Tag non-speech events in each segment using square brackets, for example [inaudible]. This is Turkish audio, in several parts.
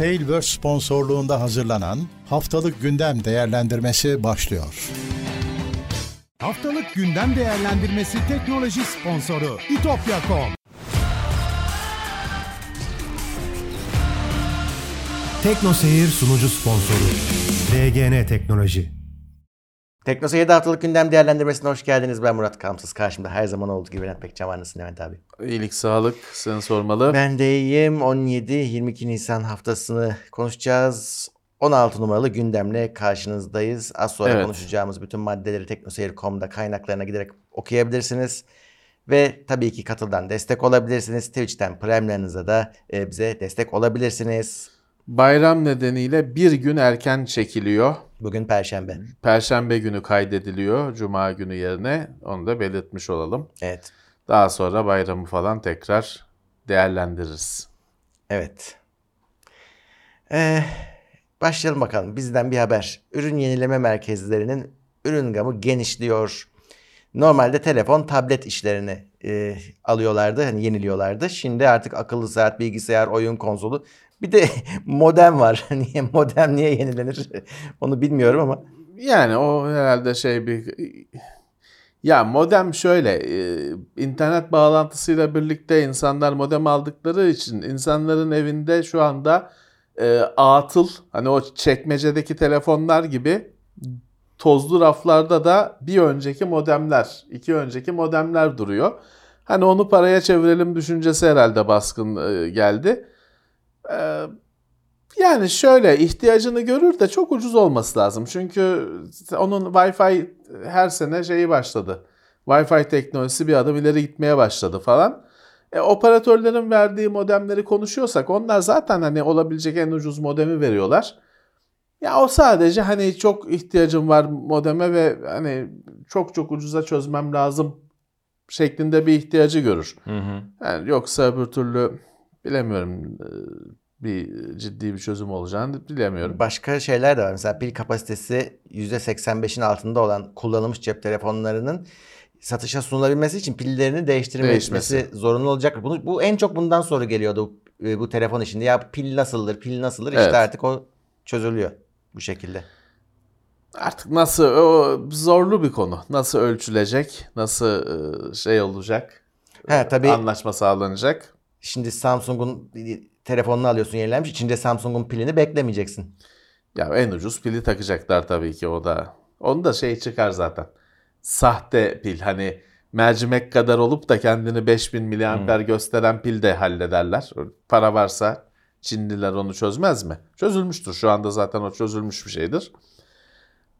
Tailverse sponsorluğunda hazırlanan Haftalık Gündem Değerlendirmesi başlıyor. Haftalık gündem değerlendirmesi teknoloji sponsoru itopya.com. Tekno Seyir sunucu sponsoru DGN Teknoloji. Tekno Seyir'de haftalık gündem değerlendirmesine hoş geldiniz. Ben Murat Kamsız. Karşımda her zaman olduğu gibi Levent Pekcan var. Nasılsın Levent abi? İyilik, sağlık seni sormalı. Ben de iyiyim. 17-22 Nisan haftasını konuşacağız. 16 numaralı gündemle karşınızdayız. Az sonra Evet. konuşacağımız bütün maddeleri teknoseyir.com'da kaynaklarına giderek okuyabilirsiniz. Ve tabii ki katıldan destek olabilirsiniz. Twitch'ten Prime'larınıza da e, bize destek olabilirsiniz. Bayram nedeniyle bir gün erken çekiliyor. Bugün Perşembe. Perşembe günü kaydediliyor. Cuma günü yerine onu da belirtmiş olalım. Evet. Daha sonra bayramı falan tekrar değerlendiririz. Evet. Ee, başlayalım bakalım. Bizden bir haber. Ürün yenileme merkezlerinin ürün gamı genişliyor. Normalde telefon, tablet işlerini e, alıyorlardı, hani yeniliyorlardı. Şimdi artık akıllı saat, bilgisayar, oyun konsolu. Bir de [laughs] modem var. [laughs] Niye modem niye yenilenir? [laughs] Onu bilmiyorum ama. Yani o herhalde şey bir... Ya modem şöyle, e, internet bağlantısıyla birlikte insanlar modem aldıkları için insanların evinde şu anda e, atıl, hani o çekmecedeki telefonlar gibi tozlu raflarda da bir önceki modemler, iki önceki modemler duruyor. Hani onu paraya çevirelim düşüncesi herhalde baskın e, geldi. E, yani şöyle ihtiyacını görür de çok ucuz olması lazım. Çünkü onun Wi-Fi her sene şeyi başladı. Wi-Fi teknolojisi bir adım ileri gitmeye başladı falan. E, operatörlerin verdiği modemleri konuşuyorsak onlar zaten hani olabilecek en ucuz modemi veriyorlar. Ya o sadece hani çok ihtiyacım var modeme ve hani çok çok ucuza çözmem lazım şeklinde bir ihtiyacı görür. Yani yoksa öbür türlü bilemiyorum bir ciddi bir çözüm olacağını bilemiyorum. Başka şeyler de var. Mesela pil kapasitesi %85'in altında olan kullanılmış cep telefonlarının satışa sunulabilmesi için pillerini değiştirmesi zorunlu olacak. Bunu, bu en çok bundan sonra geliyordu e, bu telefon işinde. Ya pil nasıldır, pil nasıldır? İşte Evet. artık o çözülüyor bu şekilde. Artık nasıl o zorlu bir konu. Nasıl ölçülecek? Nasıl e, şey olacak? Ha tabii Anlaşma sağlanacak. şimdi Samsung'un telefonunu alıyorsun yenilenmiş. İçinde Samsung'un pilini beklemeyeceksin. Ya en ucuz pili takacaklar tabii ki o da. Onu da şey çıkar zaten. Sahte pil hani mercimek kadar olup da kendini 5000 miliamper gösteren pil de hallederler. Para varsa Çinliler onu çözmez mi? Çözülmüştür. Şu anda zaten o çözülmüş bir şeydir.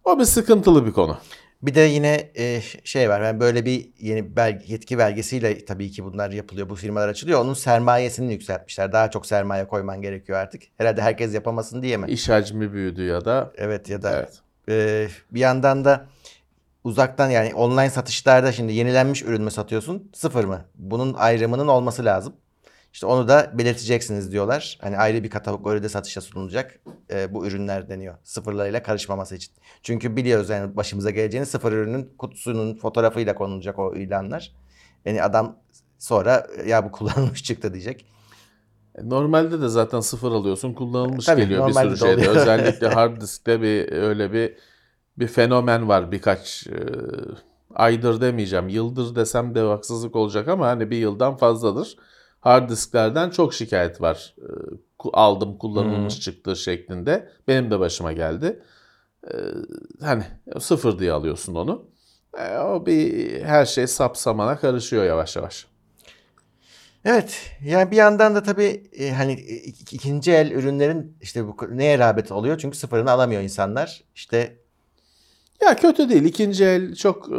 O bir sıkıntılı bir konu. Bir de yine e, şey var. Yani böyle bir yeni belge, yetki belgesiyle tabii ki bunlar yapılıyor. Bu firmalar açılıyor. Onun sermayesini yükseltmişler. Daha çok sermaye koyman gerekiyor artık. Herhalde herkes yapamasın diye mi? İş hacmi büyüdü ya da Evet ya da evet. e, bir yandan da uzaktan yani online satışlarda şimdi yenilenmiş ürün mü satıyorsun sıfır mı? Bunun ayrımının olması lazım. İşte onu da belirteceksiniz diyorlar. Hani ayrı bir kategoride satışa sunulacak e, bu ürünler deniyor. Sıfırlarıyla karışmaması için. Çünkü biliyoruz yani başımıza geleceğini sıfır ürünün kutusunun fotoğrafıyla konulacak o ilanlar. Yani adam sonra ya bu kullanılmış çıktı diyecek. Normalde de zaten sıfır alıyorsun kullanılmış Tabii, geliyor bir sürü de şeyde. oluyor. Özellikle [laughs] hard diskte bir öyle bir bir fenomen var birkaç e, aydır demeyeceğim. Yıldır desem de haksızlık olacak ama hani bir yıldan fazladır. Hard disklerden çok şikayet var. E, ku- aldım kullanılmış çıktı şeklinde. Benim de başıma geldi. E, hani sıfır diye alıyorsun onu. E, o bir her şey sapsamana karışıyor yavaş yavaş. Evet. Yani bir yandan da tabii e, hani ik- ikinci el ürünlerin işte bu neye rağbet oluyor? Çünkü sıfırını alamıyor insanlar. İşte Ya kötü değil. İkinci el çok e,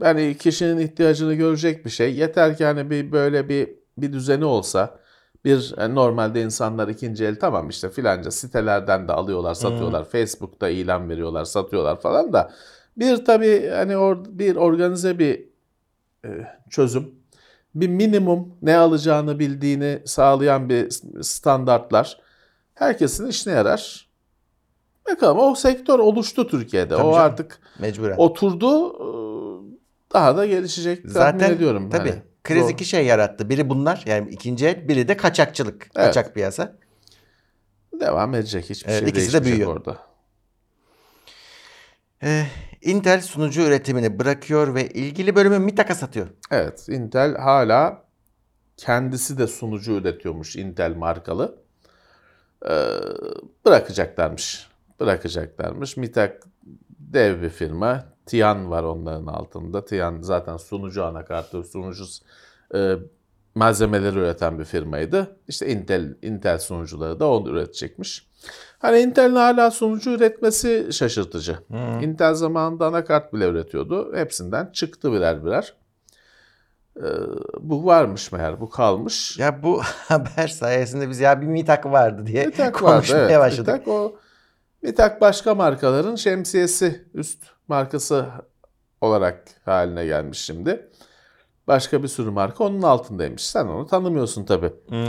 hani kişinin ihtiyacını görecek bir şey. Yeter ki hani bir böyle bir bir düzeni olsa bir yani normalde insanlar ikinci el tamam işte filanca sitelerden de alıyorlar, satıyorlar. Facebook'ta ilan veriyorlar, satıyorlar falan da bir tabii hani or, bir organize bir e, çözüm. Bir minimum ne alacağını bildiğini sağlayan bir standartlar herkesin işine yarar. Bakalım o sektör oluştu Türkiye'de. Tabii o canım. artık mecburen. oturdu. e, Daha da gelişecek tahmin Zaten ediyorum. tabii Hani kriz zor. iki şey yarattı. Biri bunlar yani ikinci el, biri de kaçakçılık. Evet. Kaçak piyasa. Devam edecek. Hiçbir Evet, şey ikisi de büyüyor. orada. Ee, Intel sunucu üretimini bırakıyor ve ilgili bölümü Mitak'a satıyor. Evet, Intel hala kendisi de sunucu üretiyormuş Intel markalı. Ee, bırakacaklarmış. Bırakacaklarmış. Mitak dev bir firma. Tian var onların altında. Tian zaten sunucu anakartı, sunucu e, malzemeleri üreten bir firmaydı. İşte Intel Intel sunucuları da onu üretecekmiş. Hani Intel'in hala sunucu üretmesi şaşırtıcı. Intel zamanında anakart bile üretiyordu. Hepsinden çıktı birer birer. Ee, bu varmış meğer, bu kalmış. Ya bu [laughs] haber sayesinde biz ya bir Mitak vardı diye Mitak vardı, konuşmaya evet. başladık. Mitak o Mitak başka markaların şemsiyesi, üst markası olarak haline gelmiş şimdi. Başka bir sürü marka onun altındaymış. Sen onu tanımıyorsun tabii. Hı.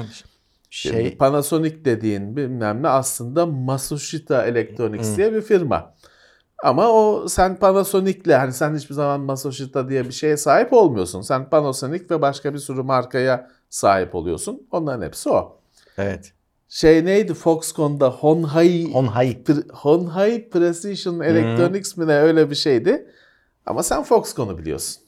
Şimdi Şey, Panasonic dediğin bilmem ne aslında Masushita Electronics Hı. diye bir firma. Ama o sen Panasonic'le hani sen hiçbir zaman Masushita diye bir şeye sahip olmuyorsun. Sen Panasonic ve başka bir sürü markaya sahip oluyorsun. Onların hepsi o. evet. Şey neydi Foxconn'da Honhai Honhai. Honhai Precision Electronics mi ne öyle bir şeydi. Ama sen Foxconn'u biliyorsun.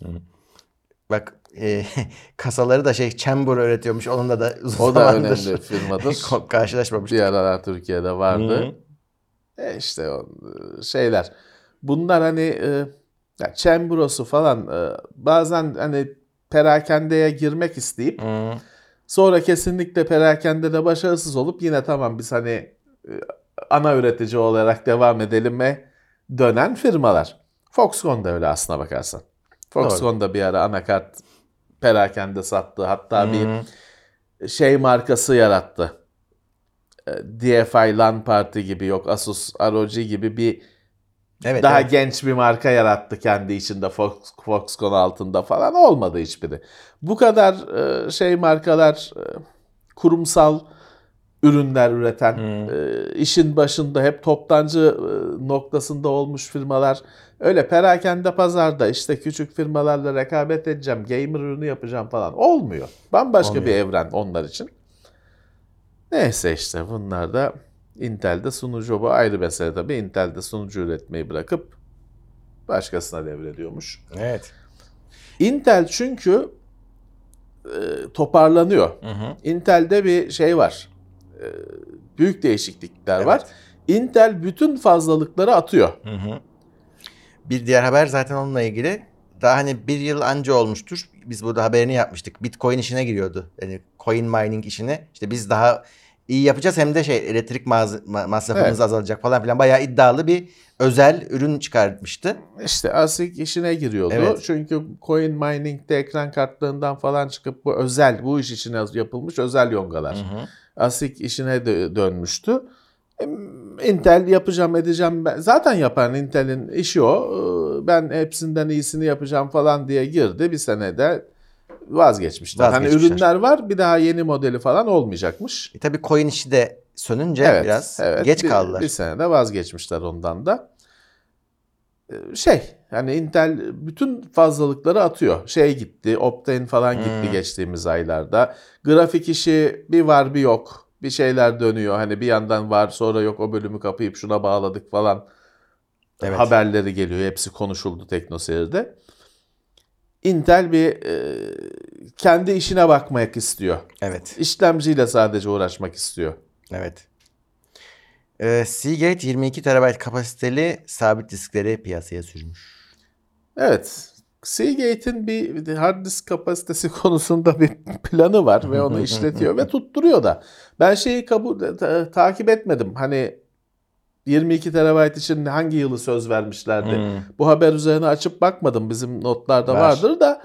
Bak e, [laughs] kasaları da şey Chamber öğretiyormuş. Onunla da uzun O da önemli [laughs] firmadır. karşılaşmamıştık. Bir aralar Türkiye'de vardı. E işte o e, şeyler. Bunlar hani e, ya Chambros'u falan e, bazen hani perakendeye girmek isteyip Hı. Sonra kesinlikle perakendede başarısız olup yine tamam biz hani e, ana üretici olarak devam edelim ve dönen firmalar. Foxconn da öyle aslına bakarsan. Foxconn da bir ara anakart perakende sattı. Hatta bir Hı. şey markası yarattı. E, DFI LAN Party gibi yok Asus ROG gibi bir Evet, daha evet. genç bir marka yarattı kendi içinde Fox, Foxconn altında falan olmadı hiçbiri. Bu kadar e, şey markalar e, kurumsal ürünler üreten e, işin başında hep toptancı e, noktasında olmuş firmalar öyle perakende pazarda işte küçük firmalarla rekabet edeceğim gamer ürünü yapacağım falan olmuyor. Bambaşka bir Olmuyor. evren onlar için. Neyse işte bunlar da Intel'de sunucu bu ayrı mesele tabii. Intel'de sunucu üretmeyi bırakıp başkasına devrediyormuş. Evet. Intel çünkü e, toparlanıyor. Hı hı. Intel'de bir şey var. E, büyük değişiklikler Evet. var. Intel bütün fazlalıkları atıyor. Hı hı. Bir diğer haber zaten onunla ilgili. Daha hani bir yıl anca olmuştur. Biz burada haberini yapmıştık. Bitcoin işine giriyordu. Yani coin mining işine. İşte biz daha iyi yapacağız hem de şey elektrik masrafımız Evet. azalacak falan filan. Bayağı iddialı bir özel ürün çıkartmıştı. İşte ASIC işine giriyordu. Evet. Çünkü coin mining'de ekran kartlarından falan çıkıp bu özel, bu iş için yapılmış özel yongalar. ASIC işine dö- dönmüştü. Intel yapacağım edeceğim. Ben, zaten yapan Intel'in işi o. Ben hepsinden iyisini yapacağım falan diye girdi. Bir senede vazgeçmişler. Hani ürünler var bir daha yeni modeli falan olmayacakmış. E tabii coin işi de sönünce Evet, biraz evet. geç Bir- kaldılar. Bir senede vazgeçmişler ondan da. Ee, Şey yani Intel bütün fazlalıkları atıyor. Şey gitti, Optane falan gitti Hmm. geçtiğimiz aylarda. Grafik işi bir var bir yok. Bir şeyler dönüyor. Hani bir yandan var sonra yok o bölümü kapayıp şuna bağladık falan. Evet. Haberleri geliyor. Hepsi konuşuldu Teknoseyir'de. Intel bir e, kendi işine bakmak istiyor. Evet. İşlemciyle sadece uğraşmak istiyor. Evet. Ee, Seagate 22 TB kapasiteli sabit diskleri piyasaya sürmüş. Evet. Seagate'in bir hard disk kapasitesi [laughs] konusunda bir planı var ve onu [laughs] işletiyor ve tutturuyor da. Ben şeyi kabul ta- takip etmedim. Hani 22 TB için hangi yılı söz vermişlerdi? Hmm. Bu haber üzerine açıp bakmadım. Bizim notlarda Var. vardır da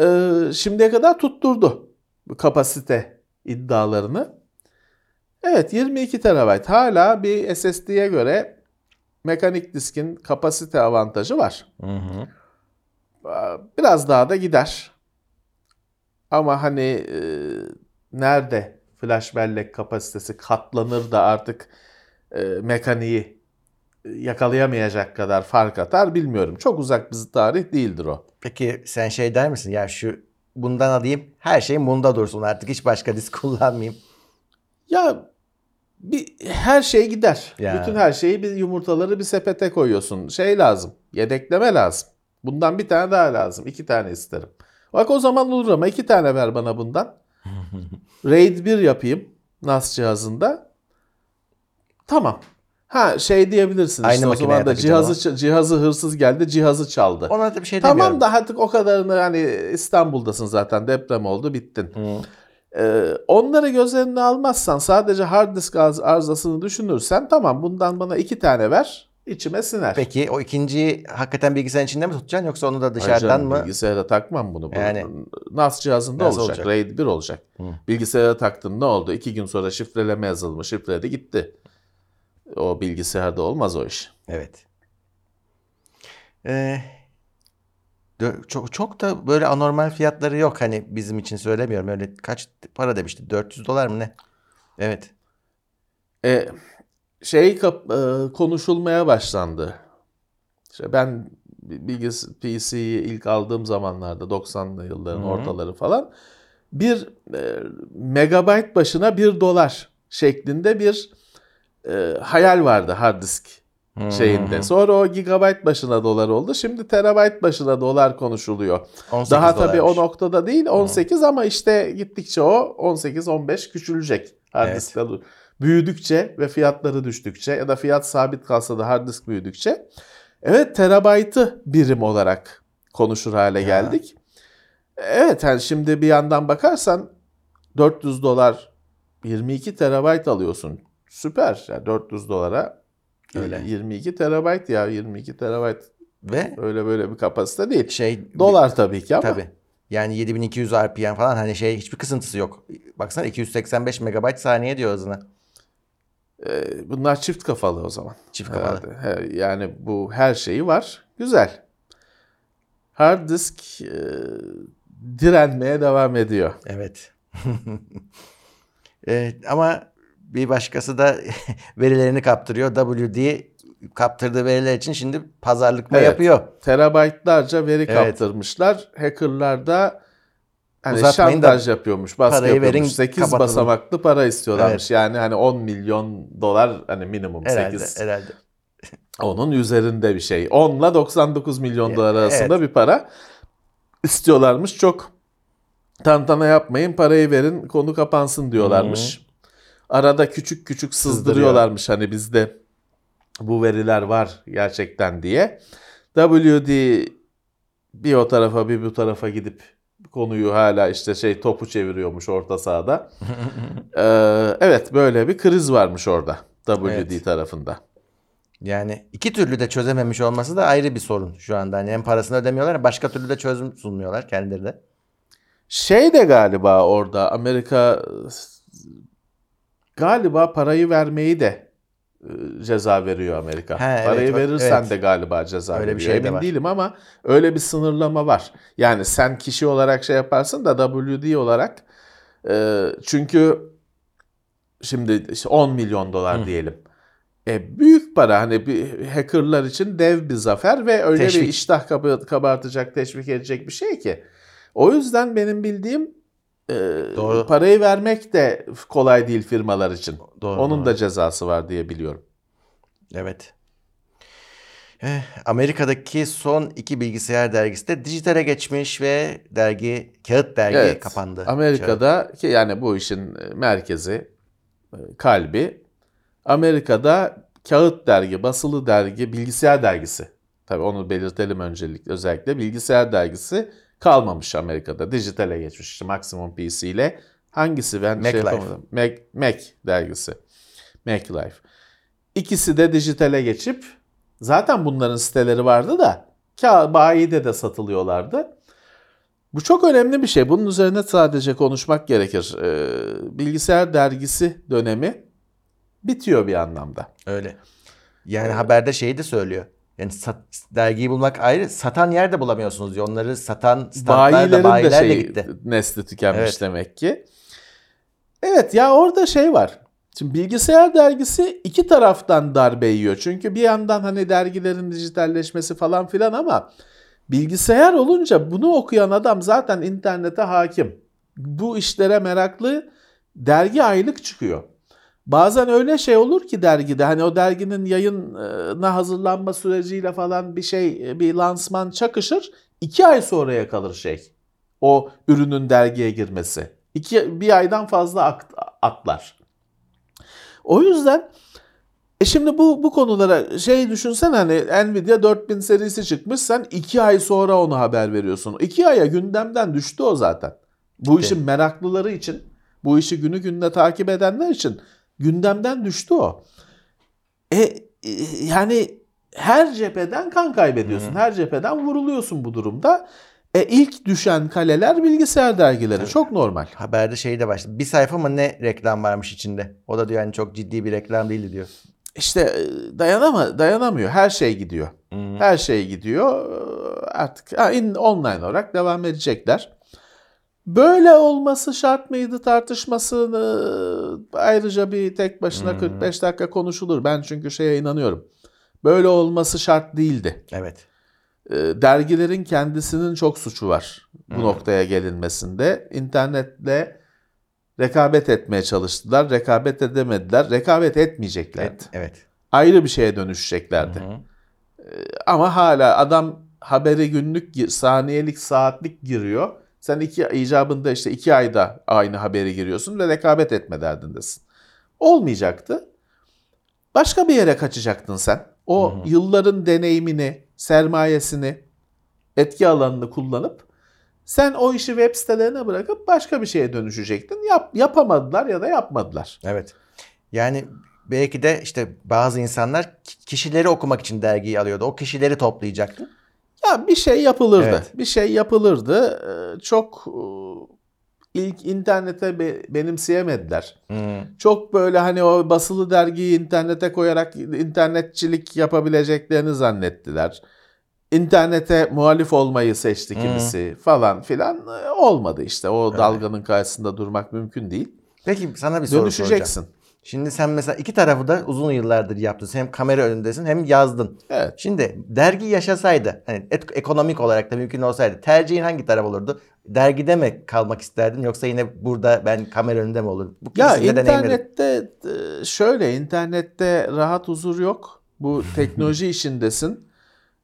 e, şimdiye kadar tutturdu bu kapasite iddialarını. Evet 22 TB hala bir SSD'ye göre mekanik diskin kapasite avantajı var. Hı hı. Biraz daha da gider. Ama hani e, nerede flash bellek kapasitesi katlanır da artık e, mekaniği e, yakalayamayacak kadar fark atar bilmiyorum. Çok uzak bir tarih değildir o. Peki sen şey der misin? Ya şu bundan alayım her şeyim bunda dursun artık hiç başka disk [laughs] kullanmayayım. Ya bir her şey gider. Ya. Bütün her şeyi bir yumurtaları bir sepete koyuyorsun. Şey lazım. Yedekleme lazım. Bundan bir tane daha lazım. iki tane isterim. Bak o zaman olur ama iki tane ver bana bundan. [laughs] RAID 1 yapayım NAS cihazında. Tamam. Ha şey diyebilirsin Aynı işte o makineye zaman da takacaksın cihazı cihazı hırsız geldi, cihazı çaldı. Ona da bir şey Tamam demiyorum. da artık o kadarını hani İstanbul'dasın zaten deprem oldu bittin. Hı. Ee, onları göz önüne almazsan sadece hard disk arz- arızasını düşünürsen tamam bundan bana iki tane ver içime siner. Peki o ikinciyi hakikaten bilgisayarın içinde mi tutacaksın yoksa onu da Ay dışarıdan canım, mı? Bilgisayara takmam bunu. Bu Yani- NAS cihazında NAS olacak. olacak. RAID 1 olacak. Hı. Bilgisayara taktın ne oldu? İki gün sonra şifreleme yazılmış. Şifreledi gitti. O bilgisayarda olmaz o iş. Evet. Ee, çok çok da böyle anormal fiyatları yok hani bizim için söylemiyorum. Öyle kaç para demişti? 400 dolar mı ne? Evet. E, şey kap- e, konuşulmaya başlandı. İşte ben bilgis PC'yi ilk aldığım zamanlarda 90'lı yılların Hı hı. ortaları falan bir e, megabayt başına bir dolar şeklinde bir e, hayal vardı hard disk şeyinde. Hmm. Sonra o gigabayt başına dolar oldu. Şimdi terabayt başına dolar konuşuluyor. 18 Daha tabii o dolarmış. noktada değil 18 ama işte gittikçe o 18-15 küçülecek. Hard Evet. diskler büyüdükçe ve fiyatları düştükçe ya da fiyat sabit kalsa da hard disk büyüdükçe evet terabaytı birim olarak konuşur hale Ya. geldik. Evet yani şimdi bir yandan bakarsan 400 dolar 22 terabayt alıyorsun. Süper. Yani 400 dolara Öyle. 22 terabayt ya 22 terabayt Ve öyle böyle bir kapasite değil. şey Dolar tabii ki ama. tabii. Yani 7200 RPM falan hani şey hiçbir kısıntısı yok. Baksana 285 megabayt saniye diyor hızına. Ee, bunlar çift kafalı o zaman. Çift kafalı. Herhalde. Yani bu her şeyi var. Güzel. Hard disk e, direnmeye devam ediyor. Evet. Ee, [laughs] ama bir başkası da [laughs] verilerini kaptırıyor. WD kaptırdığı veriler için şimdi pazarlık da Evet. yapıyor. Terabaytlarca veri Evet. kaptırmışlar. Hackerlar da hani Uzatmayın da şantaj yapıyormuş, baskı parayı yapıyormuş. verin, 8 kapatalım. basamaklı para istiyorlarmış. Yani hani 10 milyon dolar hani minimum Herhalde, 8. herhalde. [laughs] Onun üzerinde bir şey. 10 ile 99 milyon dolar arasında evet. bir para istiyorlarmış. Çok tantana yapmayın parayı verin konu kapansın diyorlarmış. Arada küçük küçük sızdırıyorlarmış hani bizde bu veriler var gerçekten diye. WD bir o tarafa bir bu tarafa gidip konuyu hala işte şey topu çeviriyormuş orta sahada. [laughs] Ee, evet böyle bir kriz varmış orada WD Evet. tarafında. Yani iki türlü de çözememiş olması da ayrı bir sorun şu anda. Hani hem parasını ödemiyorlar hem başka türlü de çözüm sunmuyorlar kendileri de. Şey de galiba orada Amerika galiba parayı vermeyi de e, ceza veriyor Amerika. He, evet, parayı bak- verirsen evet. de galiba ceza Öyle bir veriyor. şey de Emin var. değilim ama öyle bir sınırlama var. Yani sen kişi olarak şey yaparsın da WD olarak e, çünkü şimdi işte 10 milyon dolar Hı. diyelim. E, büyük para hani bir hackerlar için dev bir zafer ve öyle bir Teşvik. iştah kaba- kabartacak, teşvik edecek bir şey ki. O yüzden benim bildiğim e, Doğru. parayı vermek de kolay değil firmalar için. Doğru, Onun doğru. da cezası var diye biliyorum. Evet. Eh, Amerika'daki son iki bilgisayar dergisi de dijitale geçmiş ve dergi, kağıt dergi Evet. kapandı. Amerika'da ki yani bu işin e, merkezi, e, kalbi Amerika'da kağıt dergi, basılı dergi, bilgisayar dergisi. Tabii onu belirtelim öncelikle özellikle bilgisayar dergisi kalmamış Amerika'da. Dijitale geçmiş işte Maximum PC ile. Hangisi ben Mac şey Life. yapamadım. Mac, Mac dergisi. Mac Life. İkisi de dijitale geçip zaten bunların siteleri vardı da bayide de satılıyorlardı. Bu çok önemli bir şey. Bunun üzerine sadece konuşmak gerekir. Ee, bilgisayar dergisi dönemi bitiyor bir anlamda. Öyle. Yani haberde şeyi de söylüyor. Yani sat- dergiyi bulmak ayrı. Satan yer de bulamıyorsunuz diyor. Onları satan standlar da de bayiler de şey, gitti. nesli tükenmiş Evet. demek ki. Evet ya orada şey var. Şimdi bilgisayar dergisi iki taraftan darbe yiyor. Çünkü bir yandan hani dergilerin dijitalleşmesi falan filan ama bilgisayar olunca bunu okuyan adam zaten internete hakim. Bu işlere meraklı dergi aylık çıkıyor. Bazen öyle şey olur ki dergide hani o derginin yayına hazırlanma süreciyle falan bir şey bir lansman çakışır. iki ay sonraya kalır şey. O ürünün dergiye girmesi. İki, bir aydan fazla at- atlar. O yüzden e şimdi bu bu konulara şey düşünsen hani Nvidia 4000 serisi çıkmış sen 2 ay sonra onu haber veriyorsun. 2 aya gündemden düştü o zaten. Bu işin meraklıları için, bu işi günü gününe takip edenler için gündemden düştü o. E, e, yani her cepheden kan kaybediyorsun. Her cepheden vuruluyorsun bu durumda. E ilk düşen kaleler bilgisayar dergileri. Çok normal. Haberde şey de başladı. Bir sayfa mı ne reklam varmış içinde. O da diyor yani çok ciddi bir reklam değildi diyor. İşte e, dayanama, dayanamıyor. Her şey gidiyor. Her şey gidiyor. E, Artık ha, in- online olarak devam edecekler. Böyle olması şart mıydı tartışmasını ayrıca bir tek başına 45 dakika konuşulur. Ben çünkü şeye inanıyorum. Böyle olması şart değildi. Evet. E, dergilerin kendisinin çok suçu var bu noktaya gelinmesinde. İnternetle rekabet etmeye çalıştılar. Rekabet edemediler. Rekabet etmeyeceklerdi. Evet. evet. Ayrı bir şeye dönüşeceklerdi. E, Ama hala adam haberi günlük, saniyelik, saatlik giriyor. Sen iki icabında işte iki ayda aynı haberi giriyorsun ve rekabet etme derdindesin. Olmayacaktı. Başka bir yere kaçacaktın sen. O yılların deneyimini, sermayesini, etki alanını kullanıp sen o işi web sitelerine bırakıp başka bir şeye dönüşecektin. Yap, yapamadılar ya da yapmadılar. Evet. Yani belki de işte bazı insanlar ki- kişileri okumak için dergiyi alıyordu. O kişileri toplayacaktı. Ya bir şey yapılırdı. Evet. Bir şey yapılırdı. Ee, Çok e, ilk internete be- benimseyemediler. Çok böyle hani o basılı dergiyi internete koyarak internetçilik yapabileceklerini zannettiler. İnternete muhalif olmayı seçti kimisi falan filan. Ee, Olmadı işte. O dalganın karşısında durmak mümkün değil. Peki sana bir soru soracağım. Dönüşeceksin. Şimdi sen mesela iki tarafı da uzun yıllardır yaptın. Hem kamera önündesin hem yazdın. Evet. Şimdi dergi yaşasaydı, hani et- ekonomik olarak da mümkün olsaydı tercihin hangi taraf olurdu? Dergide mi kalmak isterdin yoksa yine burada ben kamera önünde mi olur? Bu Ya internette e, şöyle internette rahat huzur yok. Bu [laughs] teknoloji işindesin.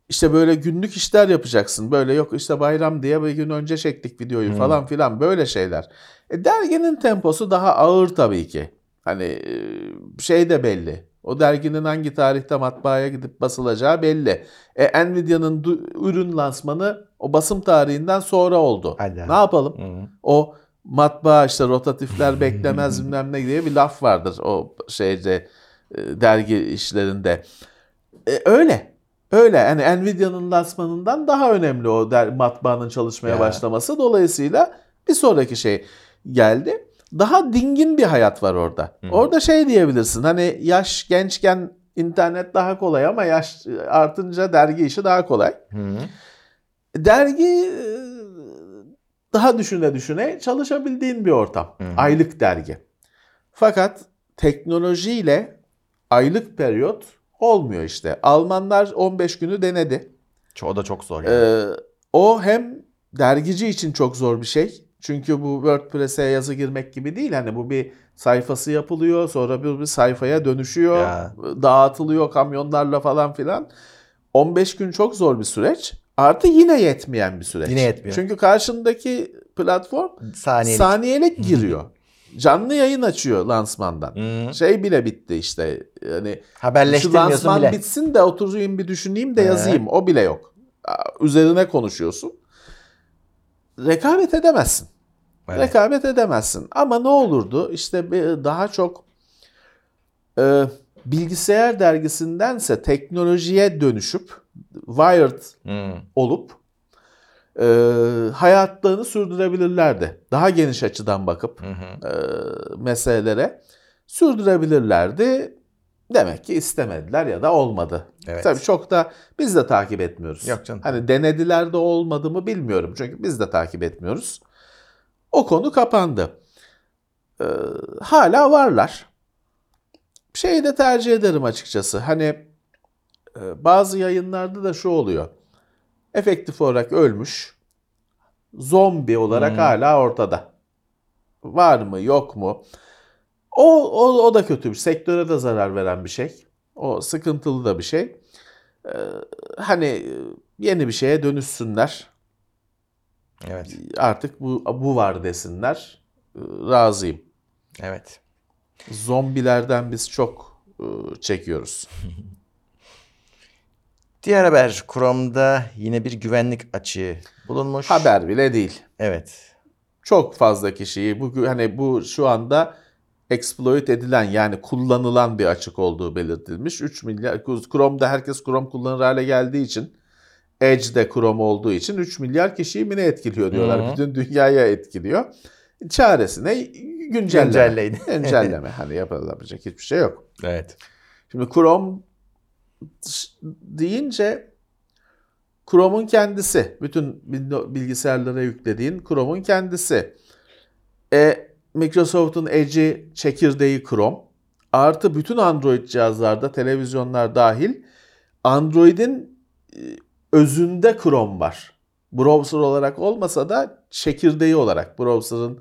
İşte böyle günlük işler yapacaksın. Böyle yok işte bayram diye bir gün önce çektik videoyu falan filan böyle şeyler. E, derginin temposu daha ağır tabii ki. Hani e, şey de belli. O derginin hangi tarihte matbaaya gidip basılacağı belli. E, Nvidia'nın ürün lansmanı o basım tarihinden sonra oldu. Hadi. Ne yapalım? Hı. O matbaa işte rotatifler beklemez [laughs] bilmem ne diye bir laf vardır o şeyde e, dergi işlerinde. E, öyle. Öyle. Yani Nvidia'nın lansmanından daha önemli o der, matbaanın çalışmaya Ya. başlaması. Dolayısıyla bir sonraki şey geldi. Daha dingin bir hayat var orada. Orada şey diyebilirsin. Hani yaş gençken internet daha kolay ama yaş artınca dergi işi daha kolay. Hı. Dergi e, daha düşüne düşüne çalışabildiğin bir ortam. Aylık dergi. Fakat teknolojiyle aylık periyot olmuyor işte. Almanlar 15 günü denedi. O da çok zor. Yani. Ee, o hem dergici için çok zor bir şey. Çünkü bu WordPress'e yazı girmek gibi değil. Hani bu bir sayfası yapılıyor. Sonra bir, bir sayfaya dönüşüyor. Ya. Dağıtılıyor kamyonlarla falan filan. 15 gün çok zor bir süreç. Artı yine yetmeyen bir süreç. Yine yetmiyor. Çünkü karşındaki platform Saniyelik. saniyelik giriyor. Canlı yayın açıyor lansmandan. Hı. Şey bile bitti işte. Yani şu lansman bile. bitsin de oturayım bir düşüneyim de He. yazayım. O bile yok. Üzerine konuşuyorsun. Rekabet edemezsin. Evet. Rekabet edemezsin. Ama ne olurdu? İşte bir- daha çok e, bilgisayar dergisindense teknolojiye dönüşüp Wired Hı. olup e, hayatlarını sürdürebilirlerdi. Daha geniş açıdan bakıp e, meselelere sürdürebilirlerdi. Demek ki istemediler ya da olmadı. Evet. Tabii çok da biz de takip etmiyoruz. Yok canım. Hani denediler de olmadı mı bilmiyorum. Çünkü biz de takip etmiyoruz. O konu kapandı. Ee, hala varlar. Şeyi de tercih ederim açıkçası. Hani e, bazı yayınlarda da şu oluyor. Efektif olarak ölmüş. Zombi olarak hala ortada. Var mı yok mu? O, o, o da kötü bir sektöre de zarar veren bir şey. O sıkıntılı da bir şey. Ee, hani yeni bir şeye dönüşsünler. Evet. Artık bu bu var desinler. Ee, razıyım. Evet. Zombilerden biz çok e, çekiyoruz. [laughs] Diğer haber Chrome'da yine bir güvenlik açığı bulunmuş. Haber bile değil. Evet. Çok fazla kişiyi bu hani bu şu anda exploit edilen yani kullanılan bir açık olduğu belirtilmiş. 3 milyar Chrome'da herkes Chrome kullanır hale geldiği için Edge'de Chrome olduğu için 3 milyar kişiyi mi ne etkiliyor diyorlar. Hı hı. Bütün dünyaya etkiliyor. Çaresine güncelleme. Güncelleyin. [laughs] Güncelleme. hani yapılabilecek hiçbir şey yok. Evet. Şimdi Chrome deyince Chrome'un kendisi. Bütün bilgisayarlara yüklediğin Chrome'un kendisi. E, Microsoft'un Edge'i çekirdeği Chrome. Artı bütün Android cihazlarda, televizyonlar dahil Android'in e, özünde Chrome var. Browser olarak olmasa da çekirdeği olarak, browser'ın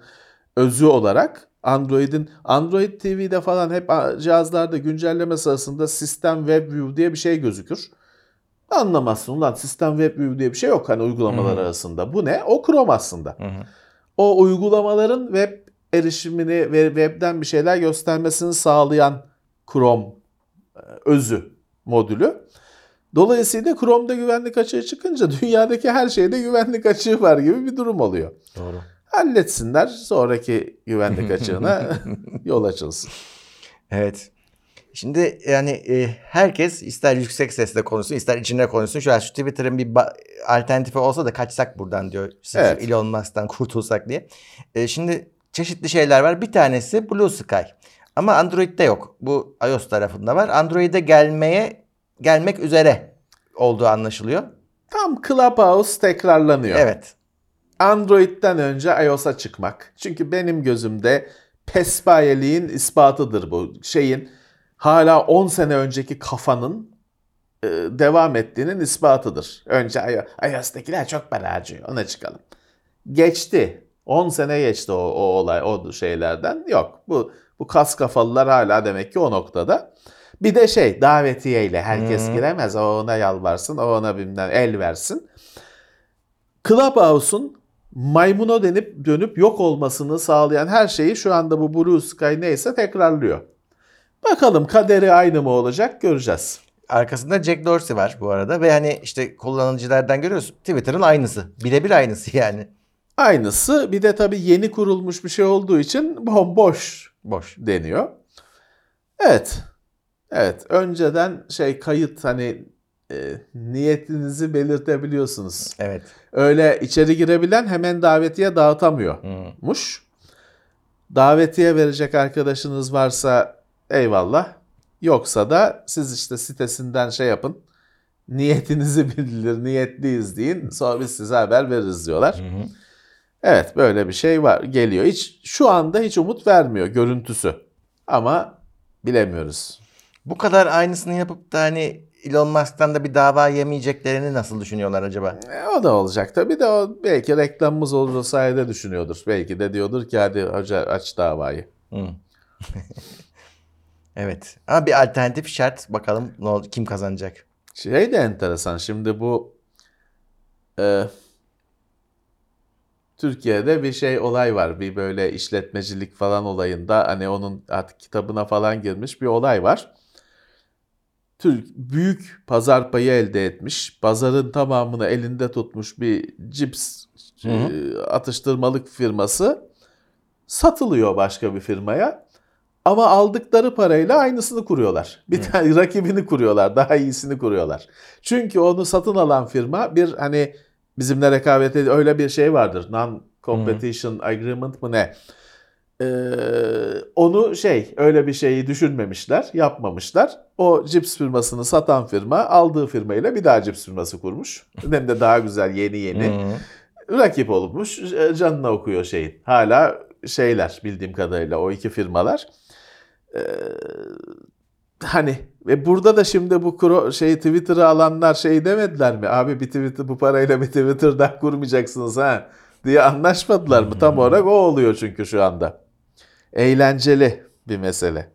özü olarak Android'in Android TV'de falan hep cihazlarda güncelleme sırasında System Web View diye bir şey gözükür. Anlamazsın ulan System Web View diye bir şey yok hani uygulamalar Hı. arasında. Bu ne? O Chrome aslında. Hı hı. O uygulamaların web erişimini ve webden bir şeyler göstermesini sağlayan Chrome e, özü modülü. Dolayısıyla Chrome'da güvenlik açığı çıkınca [laughs] dünyadaki her şeyde güvenlik açığı var gibi bir durum oluyor. Doğru. Halletsinler sonraki güvenlik [laughs] açığına yol açılsın. Evet. Şimdi yani e, herkes ister yüksek sesle konuşsun ister içine konuşsun. Şu an şu Twitter'ın bir alternatifi olsa da kaçsak buradan diyor. Evet. Elon Musk'tan kurtulsak diye. E, şimdi çeşitli şeyler var. Bir tanesi Blue Sky. Ama Android'de yok. Bu iOS tarafında var. Android'e gelmeye gelmek üzere olduğu anlaşılıyor. Tam Clubhouse tekrarlanıyor. Evet. Android'den önce iOS'a çıkmak. Çünkü benim gözümde pespayeliğin ispatıdır bu. Şeyin hala 10 sene önceki kafanın e, devam ettiğinin ispatıdır. Önce iOS'takiler çok para harcıyor. Ona çıkalım. Geçti. 10 sene geçti o, o olay, o şeylerden. Yok. Bu bu kas kafalılar hala demek ki o noktada. Bir de şey davetiyeyle herkes Hı. giremez. O ona yalvarsın, o ona bilmem el versin. Clubhouse'un maymuna dönüp dönüp yok olmasını sağlayan her şeyi şu anda bu Blue Sky neyse tekrarlıyor. Bakalım kaderi aynı mı olacak göreceğiz. Arkasında Jack Dorsey var bu arada ve hani işte kullanıcılardan görüyoruz Twitter'ın aynısı. Birebir aynısı yani. Aynısı bir de tabii yeni kurulmuş bir şey olduğu için bomboş Boş. deniyor. Evet. Evet. Önceden şey kayıt hani e, niyetinizi belirtebiliyorsunuz. Evet. Öyle içeri girebilen hemen davetiye dağıtamıyor. Hı. muş. Davetiye verecek arkadaşınız varsa eyvallah. Yoksa da siz işte sitesinden şey yapın. Niyetinizi [laughs] bildirir, niyetliyiz deyin. Sonra biz size haber veririz diyorlar. Hı hı. Evet böyle bir şey var geliyor. Hiç şu anda hiç umut vermiyor görüntüsü. Ama bilemiyoruz. Bu kadar aynısını yapıp da hani Elon Musk'tan da bir dava yemeyeceklerini nasıl düşünüyorlar acaba? E, o da olacak tabii de o belki reklamımız olur o sayede düşünüyordur. Belki de diyordur ki hadi hoca aç davayı. [laughs] Evet. Ama bir alternatif şart. Bakalım ne oldu, kim kazanacak? Şey de enteresan şimdi bu e, Türkiye'de bir şey olay var. Bir böyle işletmecilik falan olayında hani onun artık kitabına falan girmiş bir olay var. Türk büyük pazar payı elde etmiş. Pazarın tamamını elinde tutmuş bir cips Hı e, atıştırmalık firması satılıyor başka bir firmaya. Ama aldıkları parayla aynısını kuruyorlar. Bir tane rakibini kuruyorlar, daha iyisini kuruyorlar. Çünkü onu satın alan firma bir hani bizimle rekabet ed- öyle bir şey vardır. Non competition agreement mı ne? Ee, onu şey öyle bir şeyi düşünmemişler, yapmamışlar. O cips firmasını satan firma aldığı firmayla bir daha cips firması kurmuş. Hem de daha güzel yeni yeni Hı. rakip olmuş. e, Canına okuyor şeyin. Hala şeyler bildiğim kadarıyla o iki firmalar. Ee, hani ve burada da şimdi bu kro- şey Twitter'ı alanlar şey demediler mi? Abi bir Twitter bu parayla bir Twitter'dan kurmayacaksınız ha diye anlaşmadılar mı? Tam olarak o oluyor çünkü şu anda. Eğlenceli. bir mesele.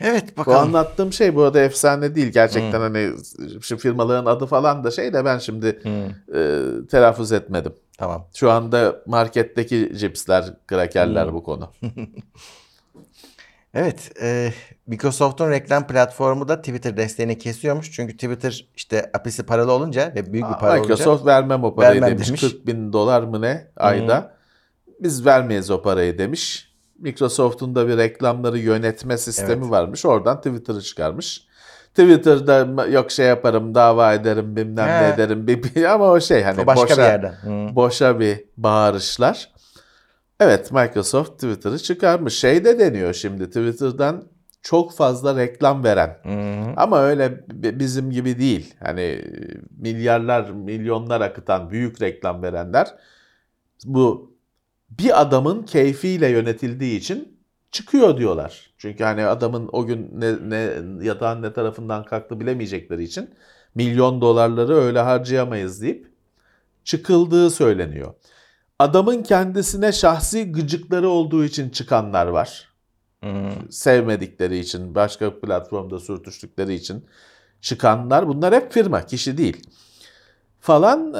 Evet Bu bakalım. anlattığım şey bu arada efsane değil. Gerçekten hani şu firmaların adı falan da şey de ben şimdi e, telaffuz etmedim. Tamam. Şu anda marketteki cipsler, krakerler bu konu. [laughs] Evet, e, Microsoft'un reklam platformu da Twitter desteğini kesiyormuş. Çünkü Twitter işte apisi paralı olunca ve büyük bir para Microsoft olunca vermem o parayı Vermem demiş. demiş. 40 bin dolar mı ne ayda. Biz vermeyiz o parayı demiş. Microsoft'un da bir reklamları yönetme sistemi Evet. varmış. Oradan Twitter'ı çıkarmış. Twitter'da yok şey yaparım, dava ederim, bilmem ne He. ederim. bir- [laughs] Ama o şey hani o başka boşa, bir yerden. Hı. boşa bir bağırışlar. Evet Microsoft Twitter'ı çıkarmış. Şey de deniyor şimdi Twitter'dan çok fazla reklam veren. Hı. Ama öyle bi- bizim gibi değil. Hani milyarlar, milyonlar akıtan büyük reklam verenler bu bir adamın keyfiyle yönetildiği için çıkıyor diyorlar. Çünkü hani adamın o gün ne, ne yatağın ne tarafından kalktı bilemeyecekleri için milyon dolarları öyle harcayamayız deyip çıkıldığı söyleniyor. Adamın kendisine şahsi gıcıkları olduğu için çıkanlar var Hı. sevmedikleri için, başka platformda sürtüştükleri için çıkanlar bunlar hep firma, kişi değil. Falan e,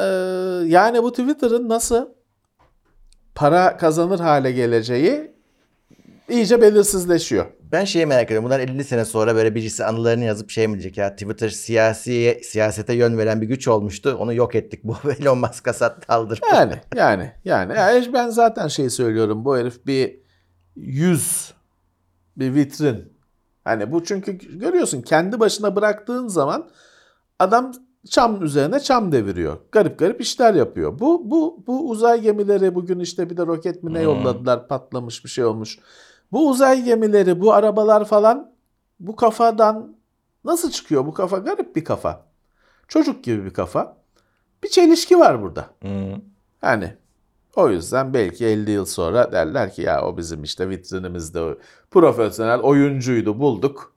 yani bu Twitter'ın nasıl para kazanır hale geleceği iyice belirsizleşiyor. Ben şeyi merak ediyorum. Bundan 50 sene sonra böyle birisi anılarını yazıp şey mi diyecek ya Twitter siyasi siyasete yön veren bir güç olmuştu. Onu yok ettik. Bu [laughs] Elon Musk'a sattı aldır. Yani yani yani yani ben zaten şey söylüyorum bu herif bir yüz bir vitrin. Hani bu çünkü görüyorsun kendi başına bıraktığın zaman adam çam üzerine çam deviriyor. Garip garip işler yapıyor. Bu bu bu uzay gemileri bugün işte bir de roket mi ne yolladılar patlamış bir şey olmuş. Bu uzay gemileri, bu arabalar falan bu kafadan nasıl çıkıyor? Bu kafa garip bir kafa. Çocuk gibi bir kafa. Bir çelişki var burada. Hı. Yani o yüzden belki 50 yıl sonra derler ki ya o bizim işte vitrinimizde profesyonel oyuncuydu bulduk.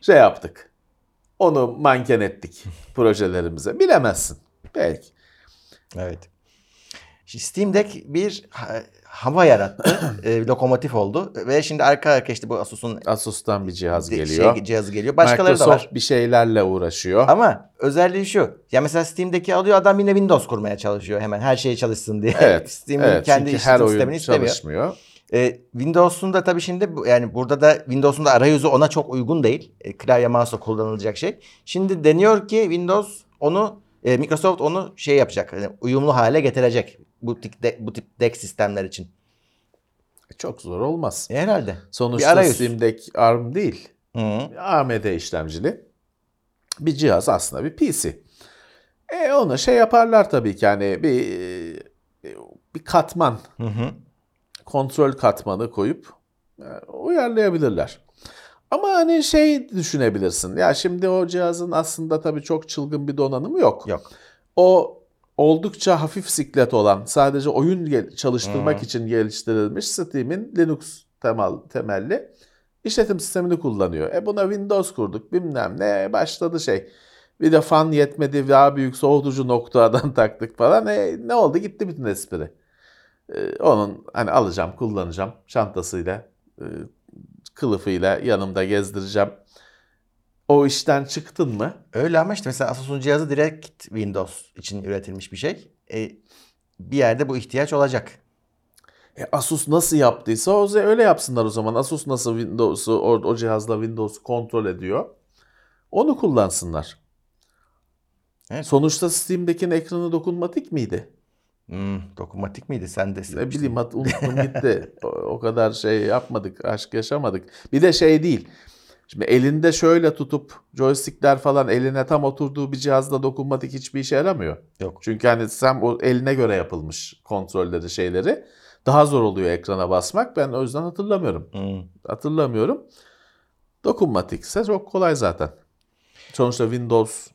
Şey yaptık. Onu manken ettik [laughs] projelerimize. Bilemezsin. Belki. Evet. Şimdi Steam Deck bir ha- hava yarattı. [clears throat] e, lokomotif oldu. Ve şimdi arka arka işte bu Asus'un Asus'tan bir cihaz de- geliyor. Şey, cihazı geliyor. Başkaları da Microsoft var. bir şeylerle uğraşıyor. Ama özelliği şu. Ya mesela Steam'deki alıyor adam yine Windows kurmaya çalışıyor hemen. Her şey çalışsın diye. Evet. [laughs] Steam'in evet, kendi çünkü her işletim oyun sistemini istemiyor. çalışmıyor. E, Windows'un da tabii şimdi yani burada da Windows'un da arayüzü ona çok uygun değil. E, klavye mouse'la kullanılacak şey. Şimdi deniyor ki Windows onu e, Microsoft onu şey yapacak. hani uyumlu hale getirecek bu tip de- bu tip deck sistemler için. Çok zor olmaz. E, herhalde. Sonuçta. Steam Deck ARM değil. Hı. AMD işlemcili bir cihaz aslında bir PC. E onu şey yaparlar tabii ki hani bir bir katman, Hı hı. Kontrol katmanı koyup e, uyarlayabilirler. Ama hani şey düşünebilirsin. Ya şimdi o cihazın aslında tabii çok çılgın bir donanımı yok. Yok. O oldukça hafif siklet olan, sadece oyun çalıştırmak için geliştirilmiş Steam'in Linux temel, temelli işletim sistemini kullanıyor. E buna Windows kurduk bilmem ne başladı şey. Bir de fan yetmedi daha büyük soğutucu noktadan [laughs] taktık falan. E, ne oldu gitti bütün espri. E, onun hani alacağım kullanacağım çantasıyla e, kılıfıyla yanımda gezdireceğim. O işten çıktın mı? Öyle ama işte mesela Asus'un cihazı direkt Windows için üretilmiş bir şey. E, bir yerde bu ihtiyaç olacak. E, Asus nasıl yaptıysa o öyle yapsınlar o zaman. Asus nasıl Windows'u o, o cihazla Windows'u kontrol ediyor. Onu kullansınlar. Evet. Sonuçta Steam'dekinin ekranı dokunmatik miydi? Hmm, dokunmatik miydi? Sen de Ne bileyim hat- unuttum gitti. [laughs] O, o kadar şey yapmadık, aşk yaşamadık. Bir de şey değil. Şimdi elinde şöyle tutup joystickler falan eline tam oturduğu bir cihazda dokunmatik hiçbir işe yaramıyor. Yok. Çünkü hani sen o eline göre yapılmış kontrolleri şeyleri daha zor oluyor ekrana basmak. Ben o yüzden hatırlamıyorum. Hmm. Hatırlamıyorum. Dokunmatikse çok kolay zaten. Sonuçta Windows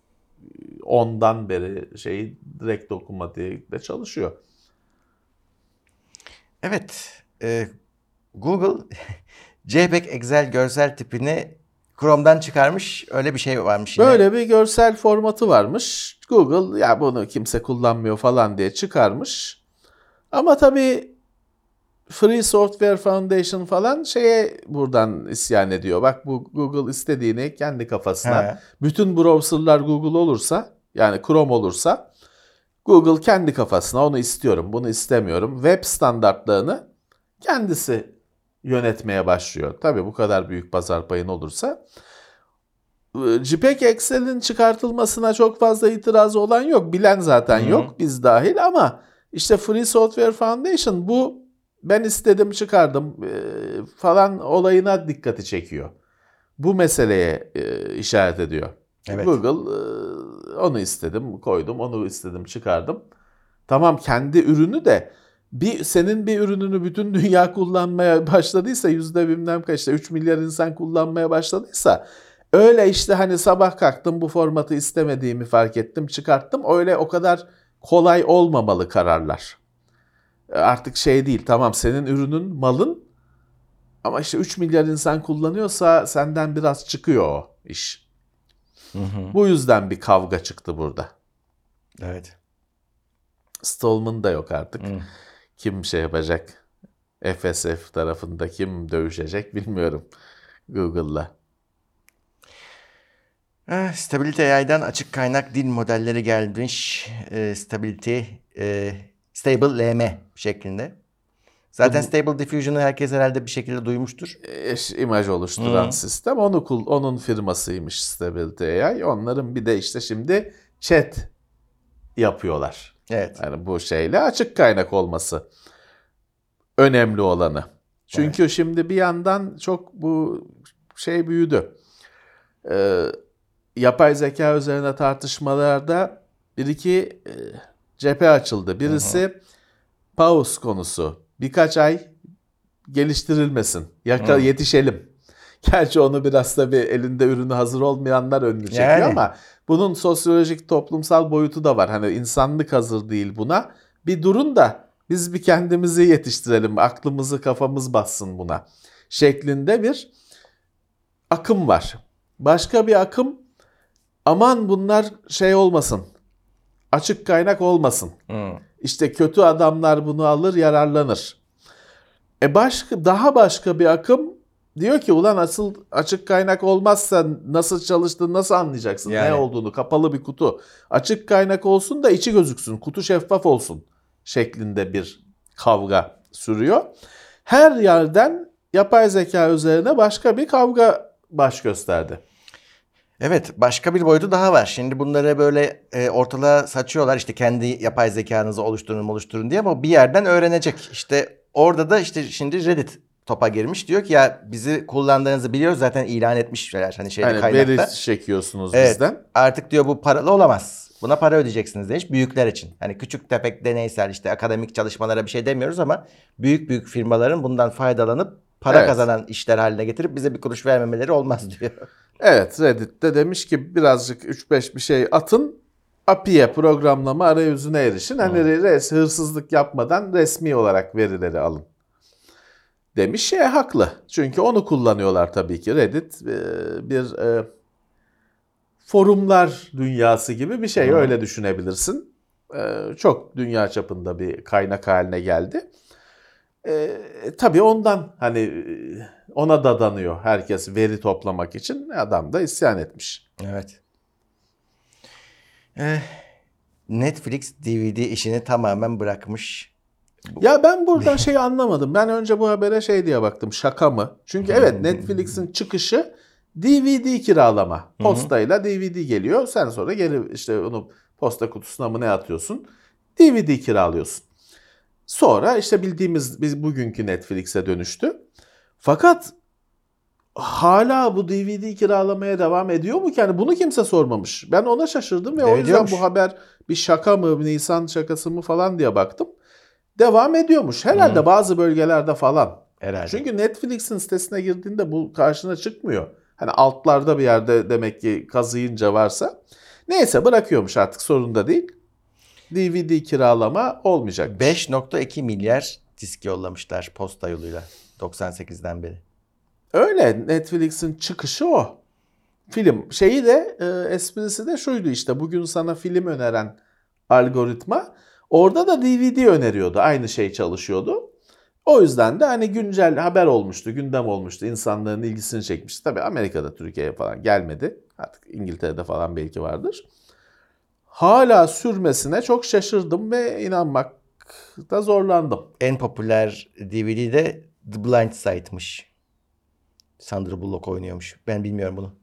10'dan beri şey direkt dokunmatikle çalışıyor. Evet. e, Google [laughs] JPEG Excel görsel tipini Chrome'dan çıkarmış. Öyle bir şey varmış yine. Böyle bir görsel formatı varmış. Google ya bunu kimse kullanmıyor falan diye çıkarmış. Ama tabii Free Software Foundation falan şeye buradan isyan ediyor. Bak bu Google istediğini kendi kafasına. He. Bütün browserlar Google olursa yani Chrome olursa Google kendi kafasına onu istiyorum, bunu istemiyorum. Web standartlarını kendisi yönetmeye başlıyor. Tabii bu kadar büyük pazar payın olursa. JPEG Excel'in çıkartılmasına çok fazla itirazı olan yok. Bilen zaten Hı. yok biz dahil ama işte Free Software Foundation bu ben istedim çıkardım e, falan olayına dikkati çekiyor. Bu meseleye e, işaret ediyor. Evet. Google e, onu istedim koydum, onu istedim çıkardım. Tamam kendi ürünü de bir senin bir ürününü bütün dünya kullanmaya başladıysa yüzde bilmem kaçta 3 milyar insan kullanmaya başladıysa öyle işte hani sabah kalktım bu formatı istemediğimi fark ettim çıkarttım öyle o kadar kolay olmamalı kararlar. E, Artık şey değil tamam senin ürünün malın ama işte 3 milyar insan kullanıyorsa senden biraz çıkıyor o iş. Bu yüzden bir kavga çıktı burada. Evet. Stallman da yok artık. Hı. Kim şey yapacak? FSF tarafında kim dövüşecek bilmiyorum Google'la. Eh, Stability AI'dan açık kaynak dil modelleri gelmiş. Eh, Stability, eh, Stable LM şeklinde. Zaten Stable Diffusion'ı herkes herhalde bir şekilde duymuştur. Eş, imaj oluşturan Hı. sistem onu kul- onun firmasıymış Stability AI. Onların bir de işte şimdi chat yapıyorlar. Evet. Yani bu şeyle açık kaynak olması önemli olanı. Çünkü şimdi bir yandan çok bu şey büyüdü. Ee, yapay zeka üzerine tartışmalarda bir iki e, cephe açıldı. Birisi pause konusu. Birkaç ay geliştirilmesin. Yaka, Hı. yetişelim. [laughs] Gerçi onu biraz da bir elinde ürünü hazır olmayanlar önünü çekiyor Yani. ama bunun sosyolojik toplumsal boyutu da var. Hani insanlık hazır değil buna. Bir durun da biz bir kendimizi yetiştirelim. Aklımızı kafamız bassın buna. Şeklinde bir akım var. Başka bir akım aman bunlar şey olmasın. Açık kaynak olmasın. Hı. İşte kötü adamlar bunu alır yararlanır. E başka daha başka bir akım diyor ki ulan asıl açık kaynak olmazsa nasıl çalıştığını nasıl anlayacaksın? Yani. Ne olduğunu kapalı bir kutu. Açık kaynak olsun da içi gözüksün. Kutu şeffaf olsun şeklinde bir kavga sürüyor. Her yerden yapay zeka üzerine başka bir kavga baş gösterdi. Evet, başka bir boyutu daha var. Şimdi bunları böyle e, ortalığa saçıyorlar. İşte kendi yapay zekanızı oluşturun oluşturun diye ama bir yerden öğrenecek. İşte orada da işte şimdi Reddit topa girmiş. Diyor ki ya bizi kullandığınızı biliyoruz zaten ilan etmişler hani şeyde Yani kaynakta. veri çekiyorsunuz Evet. bizden. Artık diyor bu paralı olamaz. Buna para ödeyeceksiniz demiş büyükler için. Hani küçük tefek deneysel işte akademik çalışmalara bir şey demiyoruz ama büyük büyük firmaların bundan faydalanıp para Evet. kazanan işler haline getirip bize bir kuruş vermemeleri olmaz diyor. Evet Reddit'te demiş ki birazcık 3-5 bir şey atın. API'ye programlama arayüzüne erişin. Hani res, hırsızlık yapmadan resmi olarak verileri alın. Demiş şey haklı. Çünkü onu kullanıyorlar tabii ki. Reddit e, bir e, forumlar dünyası gibi bir şey. Öyle düşünebilirsin. E, çok dünya çapında bir kaynak haline geldi. E, tabii ondan hani e, ona dadanıyor herkes veri toplamak için. Adam da isyan etmiş. Evet. Eh, Netflix DVD işini tamamen bırakmış. Ya ben buradan şeyi anlamadım. Ben önce bu habere şey diye baktım. Şaka mı? Çünkü evet Netflix'in çıkışı DVD kiralama. Postayla DVD geliyor. Sen sonra geri işte onu posta kutusuna mı ne atıyorsun? DVD kiralıyorsun. Sonra işte bildiğimiz biz bugünkü Netflix'e dönüştü. Fakat hala bu DVD kiralamaya devam ediyor mu ki? Yani bunu kimse sormamış. Ben ona şaşırdım ve o yüzden Ediyormuş. bu haber bir şaka mı, Nisan şakası mı falan diye baktım. Devam ediyormuş. Herhalde bazı bölgelerde falan. Herhalde. Çünkü Netflix'in sitesine girdiğinde bu karşına çıkmıyor. Hani altlarda bir yerde demek ki kazıyınca varsa. Neyse bırakıyormuş artık sorun da değil. DVD kiralama olmayacak. 5.2 milyar disk yollamışlar posta yoluyla 98'den beri. Öyle Netflix'in çıkışı o. Film şeyi de e, esprisi de şuydu işte bugün sana film öneren algoritma orada da DVD öneriyordu. Aynı şey çalışıyordu. O yüzden de hani güncel haber olmuştu, gündem olmuştu. insanların ilgisini çekmişti. Tabii Amerika'da, Türkiye'ye falan gelmedi. Artık İngiltere'de falan belki vardır. Hala sürmesine çok şaşırdım ve inanmakta zorlandım. En popüler DVD de The Blind Side'mış. Sandra Bullock oynuyormuş. Ben bilmiyorum bunu.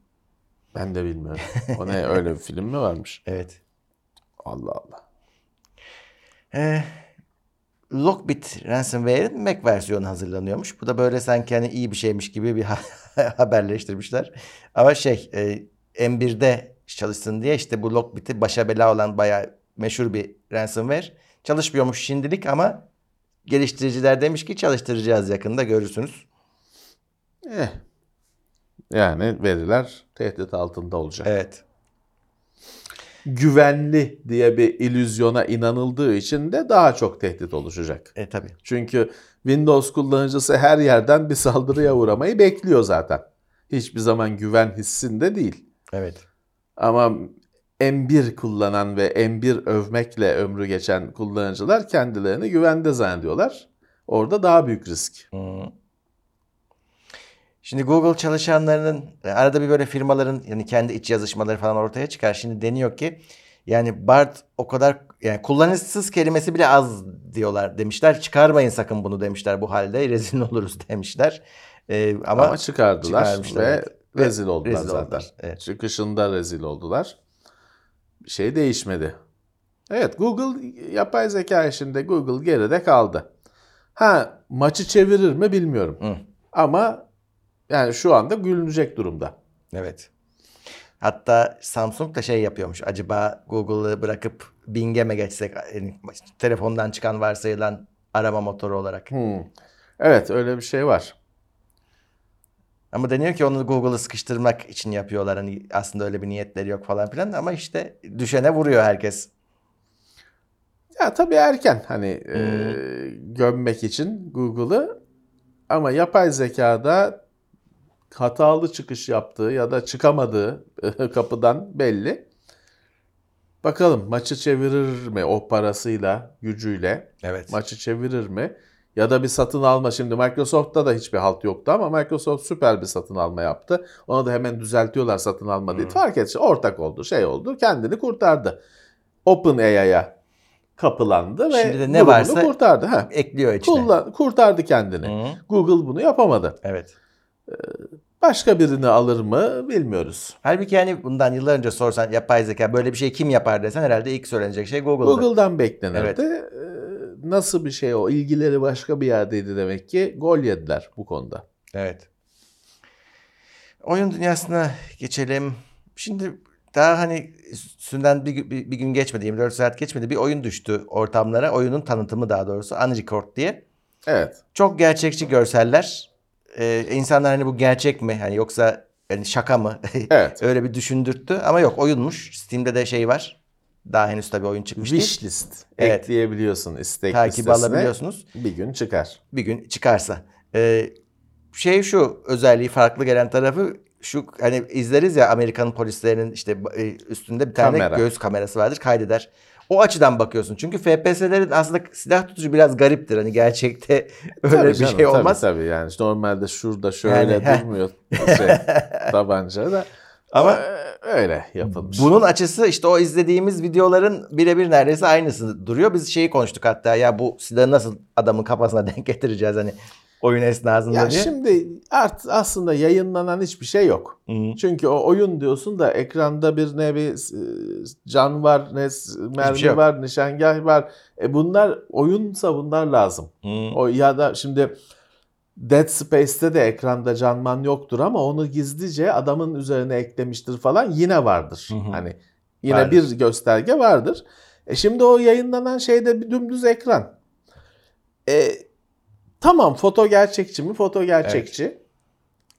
Ben de bilmiyorum. O ne öyle bir film mi varmış? [laughs] Evet. Allah Allah. Ee, Lockbit Ransomware'in Mac versiyonu hazırlanıyormuş. Bu da böyle sanki hani iyi bir şeymiş gibi bir [laughs] haberleştirmişler. Ama şey e, M1'de çalışsın diye işte bu Lockbit'i başa bela olan bayağı meşhur bir ransomware. Çalışmıyormuş şimdilik ama geliştiriciler demiş ki çalıştıracağız yakında görürsünüz. Eh. Yani veriler tehdit altında olacak. Evet. Güvenli diye bir illüzyona inanıldığı için de daha çok tehdit oluşacak. E tabi. Çünkü Windows kullanıcısı her yerden bir saldırıya uğramayı bekliyor zaten. Hiçbir zaman güven hissinde değil. Evet. Ama M1 kullanan ve M1 övmekle ömrü geçen kullanıcılar kendilerini güvende zannediyorlar. Orada daha büyük risk. Hmm. Şimdi Google çalışanlarının arada bir böyle firmaların yani kendi iç yazışmaları falan ortaya çıkar. Şimdi deniyor ki yani Bart o kadar yani kullanışsız kelimesi bile az diyorlar demişler. Çıkarmayın sakın bunu demişler bu halde rezil [laughs] oluruz demişler. Ee, ama, Ama, çıkardılar ve evet. Rezil oldular rezil zaten. oldular, evet. Çıkışında rezil oldular. Şey değişmedi. Evet Google yapay zeka işinde Google geride kaldı. Ha maçı çevirir mi bilmiyorum. Hı. Ama yani şu anda gülünecek durumda. evet. Hatta Samsung da şey yapıyormuş. Acaba Google'ı bırakıp Bing'e mi geçsek yani telefondan çıkan varsayılan arama motoru olarak. Hmm. Evet öyle bir şey var. Ama deniyor ki onu Google'ı sıkıştırmak için yapıyorlar. Hani aslında öyle bir niyetleri yok falan filan. Ama işte düşene vuruyor herkes. Ya tabii erken hani e, gömmek için Google'ı ama yapay zekada hatalı çıkış yaptığı ya da çıkamadığı [laughs] kapıdan belli. Bakalım maçı çevirir mi o parasıyla, gücüyle? Evet. Maçı çevirir mi? Ya da bir satın alma şimdi Microsoft'ta da hiçbir halt yoktu ama Microsoft süper bir satın alma yaptı. Ona da hemen düzeltiyorlar satın alma diye. Fark etti. Ortak oldu, şey oldu. Kendini kurtardı. OpenAI'ya kapılandı ve Şimdi de ne varsa kurtardı. Ha. Ekliyor içine. Kullan, kurtardı kendini. Hı. Google bunu yapamadı. Evet. Başka birini alır mı bilmiyoruz. Halbuki yani bundan yıllar önce sorsan yapay zeka böyle bir şey kim yapar desen herhalde ilk söylenecek şey Google'dır. Google'dan beklenirdi. Evet. Nasıl bir şey o? İlgileri başka bir yerdeydi demek ki. Gol yediler bu konuda. Evet. Oyun dünyasına geçelim. Şimdi daha hani üstünden bir, bir, bir gün geçmedi, 24 saat geçmedi. Bir oyun düştü ortamlara. Oyunun tanıtımı daha doğrusu. Unrecord diye. Evet. Çok gerçekçi görseller. Ee, insanlar hani bu gerçek mi? Hani yoksa yani şaka mı? [laughs] Evet. Öyle bir düşündürttü. Ama yok oyunmuş. Steam'de de şey var. Daha henüz tabii oyun çıkmış değil. Wishlist Evet. ekleyebiliyorsun istek Takip listesine. alabiliyorsunuz. Bir gün çıkar. bir gün çıkarsa. Ee, şey şu özelliği farklı gelen tarafı şu hani izleriz ya Amerikan polislerinin işte e, üstünde bir tane Kamera. göğüs kamerası vardır kaydeder. O açıdan bakıyorsun. Çünkü FPS'lerin aslında silah tutucu biraz gariptir. Hani gerçekte öyle Tabii bir canım, şey tabii, olmaz. Tabii, yani işte normalde şurada şöyle Yani, durmuyor şey, [laughs] tabanca da. Ama- Ama öyle yapılmış. Bunun açısı işte o izlediğimiz videoların birebir neredeyse aynısı duruyor. Biz şeyi konuştuk hatta ya bu silahı nasıl adamın kafasına [laughs] denk getireceğiz hani oyun esnasında ya diye. şimdi art aslında yayınlanan hiçbir şey yok. Hı. Çünkü o oyun diyorsun da ekranda bir ne bir e, can var, ne mermi şey yok. var, nişangah var. E bunlar oyunsa bunlar lazım. Hı. O ya da şimdi Dead Space'te de ekranda canman yoktur ama onu gizlice adamın üzerine eklemiştir falan yine vardır. Hı hı. Hani yine Vardır. bir gösterge vardır. E şimdi o yayınlanan şeyde bir dümdüz ekran. E, tamam foto gerçekçi mi? Foto gerçekçi.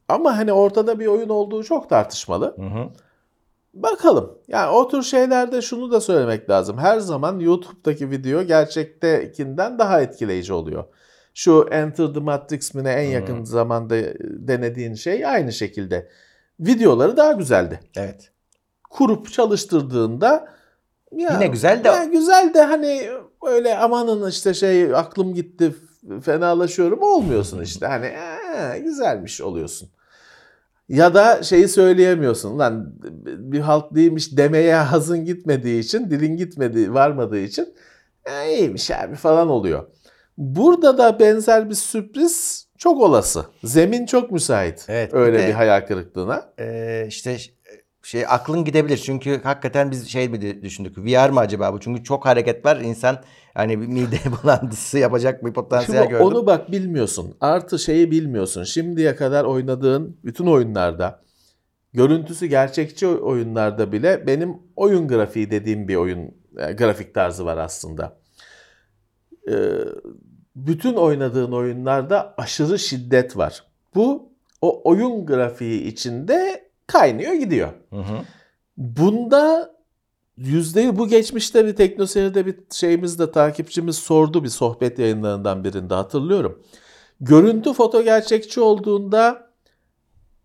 Ama hani ortada bir oyun olduğu çok tartışmalı. Hı hı. Bakalım. Yani o tür şeylerde şunu da söylemek lazım. Her zaman YouTube'daki video gerçektekinden daha etkileyici oluyor. Şu Enter the Matrix mi ne en yakın zamanda denediğin şey aynı şekilde. Videoları daha güzeldi. Evet. Kurup çalıştırdığında ya, Yine güzel de- ya güzel de hani öyle amanın işte şey aklım gitti fenalaşıyorum olmuyorsun işte. Hani "Ee, güzelmiş oluyorsun. Ya da şeyi söyleyemiyorsun. Lan bir halt değilmiş demeye hazın gitmediği için, dilin gitmediği, varmadığı için "Ee, iyiymiş abi falan oluyor. Burada da benzer bir sürpriz çok olası. Zemin çok müsait. Evet, bir öyle de- bir hayal kırıklığına. Ee, işte şey aklın gidebilir çünkü hakikaten biz şey mi düşündük VR mı acaba bu çünkü çok hareket var insan hani bir mide [laughs] bulantısı yapacak bir potansiyel Şimdi gördüm. onu bak bilmiyorsun. Artı şeyi bilmiyorsun. Şimdiye kadar oynadığın bütün oyunlarda görüntüsü gerçekçi oy- oyunlarda bile benim oyun grafiği dediğim bir oyun e, grafik tarzı var aslında. Ee, bütün oynadığın oyunlarda aşırı şiddet var. Bu o oyun grafiği içinde kaynıyor gidiyor. Hı hı. Bunda yüzde bu geçmişte bir teknoseyirde bir şeyimizde takipçimiz sordu bir sohbet yayınlarından birinde hatırlıyorum. Görüntü foto gerçekçi olduğunda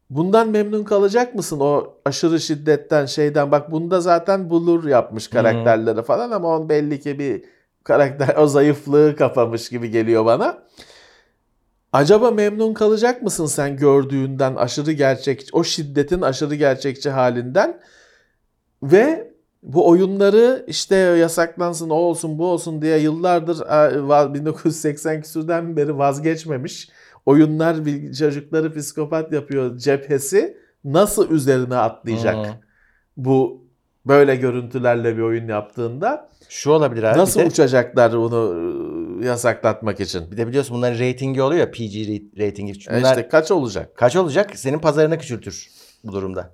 bundan memnun kalacak mısın o aşırı şiddetten şeyden bak bunda zaten bulur yapmış karakterleri falan ama on belli ki bir karakter o zayıflığı kapamış gibi geliyor bana. Acaba memnun kalacak mısın sen gördüğünden aşırı gerçekçi, o şiddetin aşırı gerçekçi halinden ve bu oyunları işte yasaklansın o olsun bu olsun diye yıllardır e, va- 1980 küsürden beri vazgeçmemiş oyunlar çocukları psikopat yapıyor cephesi nasıl üzerine atlayacak Hı. bu böyle görüntülerle bir oyun yaptığında Şu olabilir abi. nasıl de, uçacaklar bunu e, yasaklatmak için? bir de biliyorsun bunların reytingi oluyor ya PG reytingi. E Bunlar işte kaç olacak? kaç olacak? Senin pazarını küçültür bu durumda.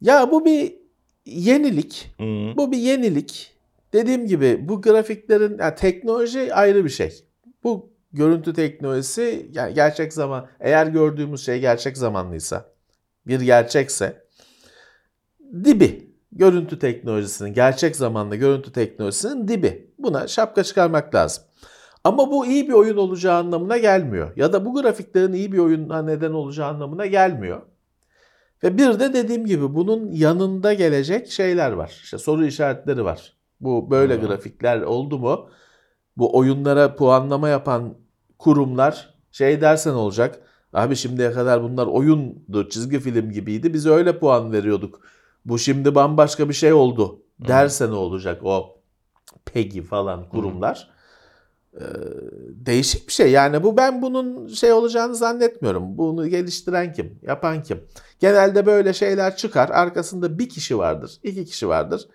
Ya bu bir yenilik. Hı. Bu bir yenilik. Dediğim gibi bu grafiklerin yani teknoloji ayrı bir şey. Bu görüntü teknolojisi yani gerçek zaman eğer gördüğümüz şey gerçek zamanlıysa bir gerçekse dibi görüntü teknolojisinin gerçek zamanlı görüntü teknolojisinin dibi. Buna şapka çıkarmak lazım. Ama bu iyi bir oyun olacağı anlamına gelmiyor. Ya da bu grafiklerin iyi bir oyuna neden olacağı anlamına gelmiyor. Ve bir de dediğim gibi bunun yanında gelecek şeyler var. İşte soru işaretleri var. Bu böyle Hı. grafikler oldu mu? Bu oyunlara puanlama yapan kurumlar şey dersen olacak. Abi şimdiye kadar bunlar oyundu, çizgi film gibiydi. Biz öyle puan veriyorduk. Bu şimdi bambaşka bir şey oldu. Derse ne olacak o PEGI falan kurumlar. Ee, değişik bir şey. Yani bu ben bunun şey olacağını zannetmiyorum. Bunu geliştiren kim? Yapan kim? Genelde böyle şeyler çıkar. Arkasında bir kişi vardır, iki kişi vardır.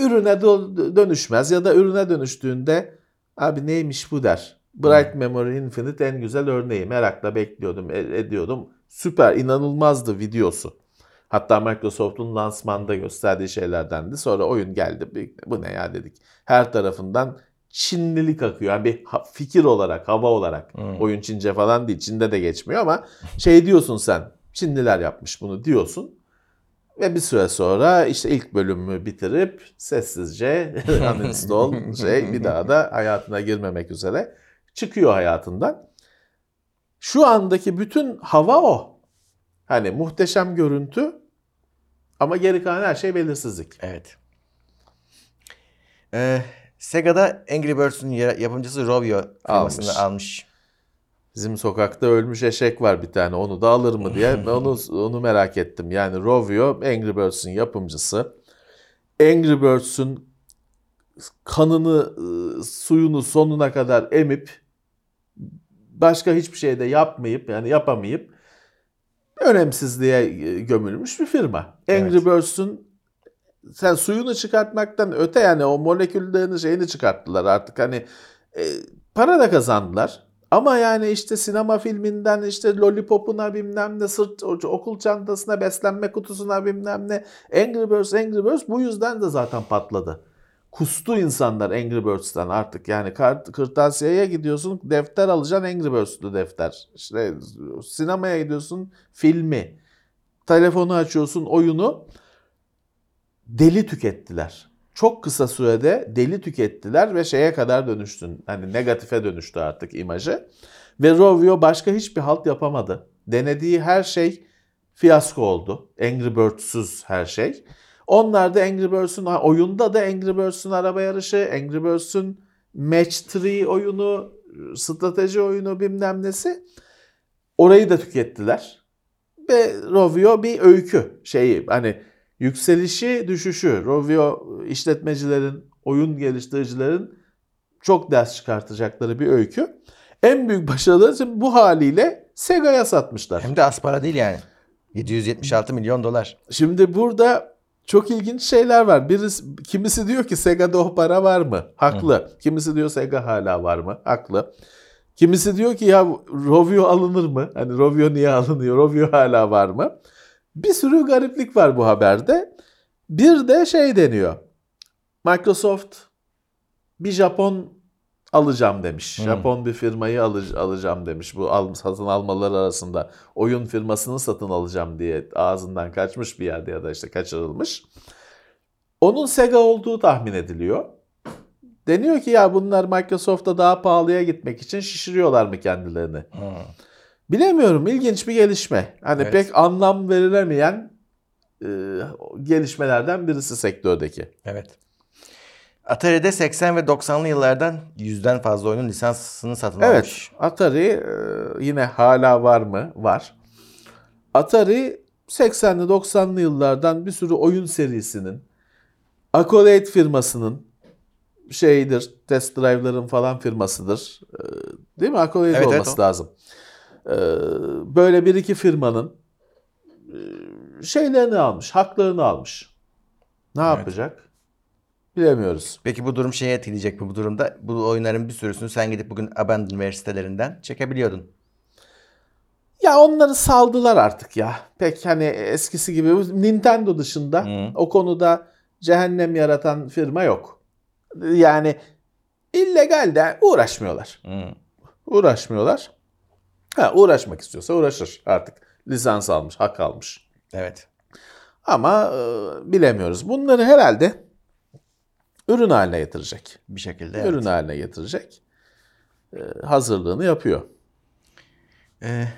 Ürüne dö- dönüşmez ya da ürüne dönüştüğünde abi neymiş bu der. Bright Memory Infinite en güzel örneği. Merakla bekliyordum, e- ediyordum. Süper, inanılmazdı videosu. Hatta Microsoft'un lansmanda gösterdiği şeylerdendi. Sonra oyun geldi. Bu ne ya dedik. Her tarafından Çinlilik akıyor. Yani bir fikir olarak, hava olarak. Hmm. Oyun Çince falan değil. Çin'de de geçmiyor ama şey diyorsun sen. Çinliler yapmış bunu diyorsun. Ve bir süre sonra işte ilk bölümü bitirip sessizce [laughs] uninstall şey bir daha da hayatına girmemek üzere çıkıyor hayatından. Şu andaki bütün hava o. Hani muhteşem görüntü ama geri kalan her şey belirsizlik. Evet. Ee, Sega'da Angry Birds'ün ya- yapımcısı Rovio firmasını Almış. almış. Bizim sokakta ölmüş eşek var bir tane. Onu da alır mı diye ben [laughs] onu onu merak ettim. Yani Rovio Angry Birds'ün yapımcısı. Angry Birds'ün kanını, ıı, suyunu sonuna kadar emip başka hiçbir şey de yapmayıp yani yapamayıp önemsizliğe e, gömülmüş bir firma. Angry Evet. Birds'ün sen suyunu çıkartmaktan öte yani o moleküllerini şeyini çıkarttılar artık hani e, para da kazandılar. Ama yani işte sinema filminden işte Lollipop'una bilmem ne sırt okul çantasına beslenme kutusuna bilmem ne Angry Birds Angry Birds bu yüzden de zaten patladı. Kustu insanlar Angry Birds'ten artık yani kart, kırtasiyeye gidiyorsun defter alacaksın Angry Birds'lü defter. İşte sinemaya gidiyorsun filmi. Telefonu açıyorsun oyunu deli tükettiler. Çok kısa sürede deli tükettiler ve şeye kadar dönüştün. Hani negatife dönüştü artık imajı. Ve Rovio başka hiçbir halt yapamadı. Denediği her şey fiyasko oldu. Angry Birds'süz her şey. Onlar da Angry Birds'ün oyunda da Angry Birds'ün araba yarışı, Angry Birds'ün Match 3 oyunu strateji oyunu bilmem nesi. Orayı da tükettiler. Ve Rovio bir öykü şeyi hani yükselişi düşüşü. Rovio işletmecilerin, oyun geliştiricilerin çok ders çıkartacakları bir öykü. En büyük başarıları şimdi bu haliyle Sega'ya satmışlar. Hem de az para değil yani. 776 milyon dolar. Şimdi burada çok ilginç şeyler var. Birisi, kimisi diyor ki Sega'da o para var mı? Haklı. Kimisi diyor Sega hala var mı? Haklı. Kimisi diyor ki ya Rovio alınır mı? Hani Rovio niye alınıyor? Rovio hala var mı? Bir sürü gariplik var bu haberde. Bir de şey deniyor. Microsoft bir Japon alacağım demiş. Hmm. Japon bir firmayı alı- alacağım demiş. Bu al, satın almaları arasında oyun firmasını satın alacağım diye ağzından kaçmış bir yerde ya da işte kaçırılmış. Onun Sega olduğu tahmin ediliyor. Deniyor ki ya bunlar Microsoft'a daha pahalıya gitmek için şişiriyorlar mı kendilerini? Bilemiyorum. İlginç bir gelişme. Hani Evet. pek anlam verilemeyen e, gelişmelerden birisi sektördeki. Evet. Atari'de 80 ve 90'lı yıllardan yüzden fazla oyunun lisansını satın Evet. almış. Atari e, yine hala var mı? Var. Atari 80'li 90'lı yıllardan bir sürü oyun serisinin Accolade firmasının şeyidir, test drive'ların falan firmasıdır. E, Değil mi? Accolade Evet, evet, olması o. lazım. E, Böyle bir iki firmanın şeylerini almış, haklarını almış. Ne Evet. yapacak? Bilemiyoruz. Peki bu durum şeye etkileyecek mi bu durumda? Bu oyunların bir sürüsünü sen gidip bugün Abandonware sitelerinden çekebiliyordun. Ya onları saldılar artık ya. Pek hani eskisi gibi Nintendo dışında Hı. o konuda cehennem yaratan firma yok. Yani illegal de uğraşmıyorlar. Hı. Uğraşmıyorlar. Ha uğraşmak istiyorsa uğraşır artık. Lisans almış, hak almış. Evet. Ama e, bilemiyoruz. Bunları herhalde ürün haline getirecek. Bir şekilde. evet. Ürün haline getirecek. E, hazırlığını yapıyor. Ee,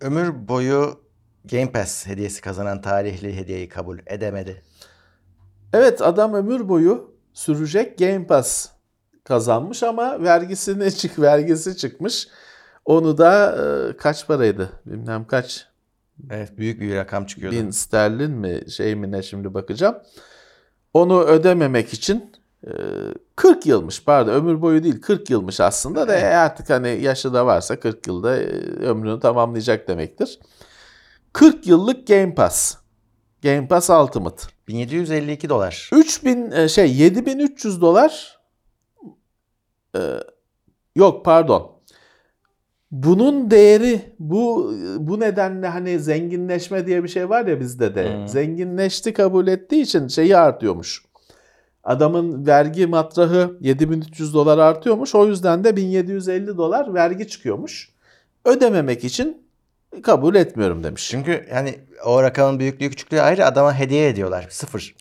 ömür boyu Game Pass hediyesi kazanan tarihli hediyeyi kabul edemedi. Evet adam ömür boyu sürecek Game Pass kazanmış ama vergisini [laughs] çık vergisi çıkmış. Onu da e, kaç paraydı? Bilmem kaç Evet büyük bir rakam çıkıyordu. bin sterlin mi şey mi ne şimdi bakacağım. Onu ödememek için e, 40 yılmış pardon ömür boyu değil 40 yılmış aslında da e, artık hani yaşı da varsa 40 yılda e, ömrünü tamamlayacak demektir. 40 yıllık Game Pass. Game Pass Ultimate. 1752 dolar. 3000 e, şey 7300 dolar e, yok pardon. Bunun değeri bu bu nedenle hani zenginleşme diye bir şey var ya bizde de. Hmm. Zenginleşti kabul ettiği için şeyi artıyormuş. Adamın vergi matrahı 7300 dolar artıyormuş. O yüzden de 1750 dolar vergi çıkıyormuş. Ödememek için kabul etmiyorum demiş. Çünkü yani o rakamın büyüklüğü küçüklüğü ayrı adama hediye ediyorlar. Sıfır.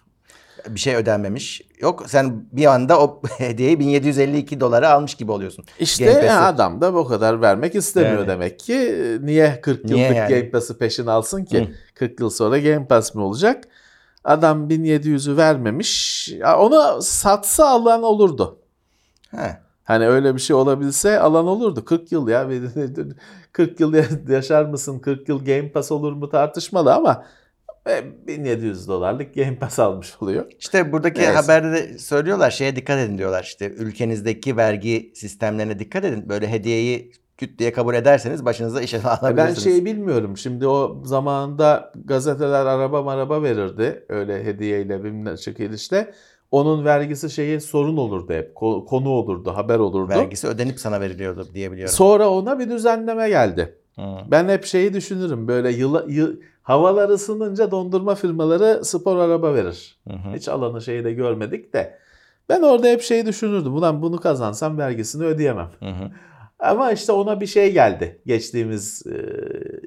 Bir şey ödenmemiş. Yok sen bir anda o [laughs] hediyeyi 1752 dolara almış gibi oluyorsun. İşte Game Pass'i. adam da o kadar vermek istemiyor Yani. demek ki. Niye 40 Niye yıllık yani? Game Pass'ı peşin alsın ki? Hı. 40 yıl sonra Game Pass mi olacak? Adam 1700'ü vermemiş. Onu satsa alan olurdu. Ha. Hani öyle bir şey olabilse alan olurdu. 40 yıl ya. 40 [laughs] yıl yaşar mısın? 40 yıl Game Pass olur mu tartışmalı ama e, 1700 dolarlık Game Pass almış oluyor. İşte buradaki Neyse. haberde de söylüyorlar şeye dikkat edin diyorlar işte ülkenizdeki vergi sistemlerine dikkat edin. Böyle hediyeyi küt diye kabul ederseniz başınıza iş [laughs] E Ben alabilirsiniz. şeyi bilmiyorum. Şimdi o zamanında gazeteler araba maraba verirdi. Öyle hediyeyle bilmem çekilişle. Onun vergisi şeyi sorun olurdu hep. Ko- Konu olurdu, haber olurdu. Vergisi ödenip sana veriliyordu diye biliyorum. Sonra ona bir düzenleme geldi. Hı. Ben hep şeyi düşünürüm. Böyle yıla, yı- havalar ısınınca dondurma firmaları spor araba verir. Hı hı. Hiç alanı şeyi de görmedik de. Ben orada hep şeyi düşünürdüm. Ulan bunu kazansam vergisini ödeyemem. Hı hı. Ama işte ona bir şey geldi geçtiğimiz e,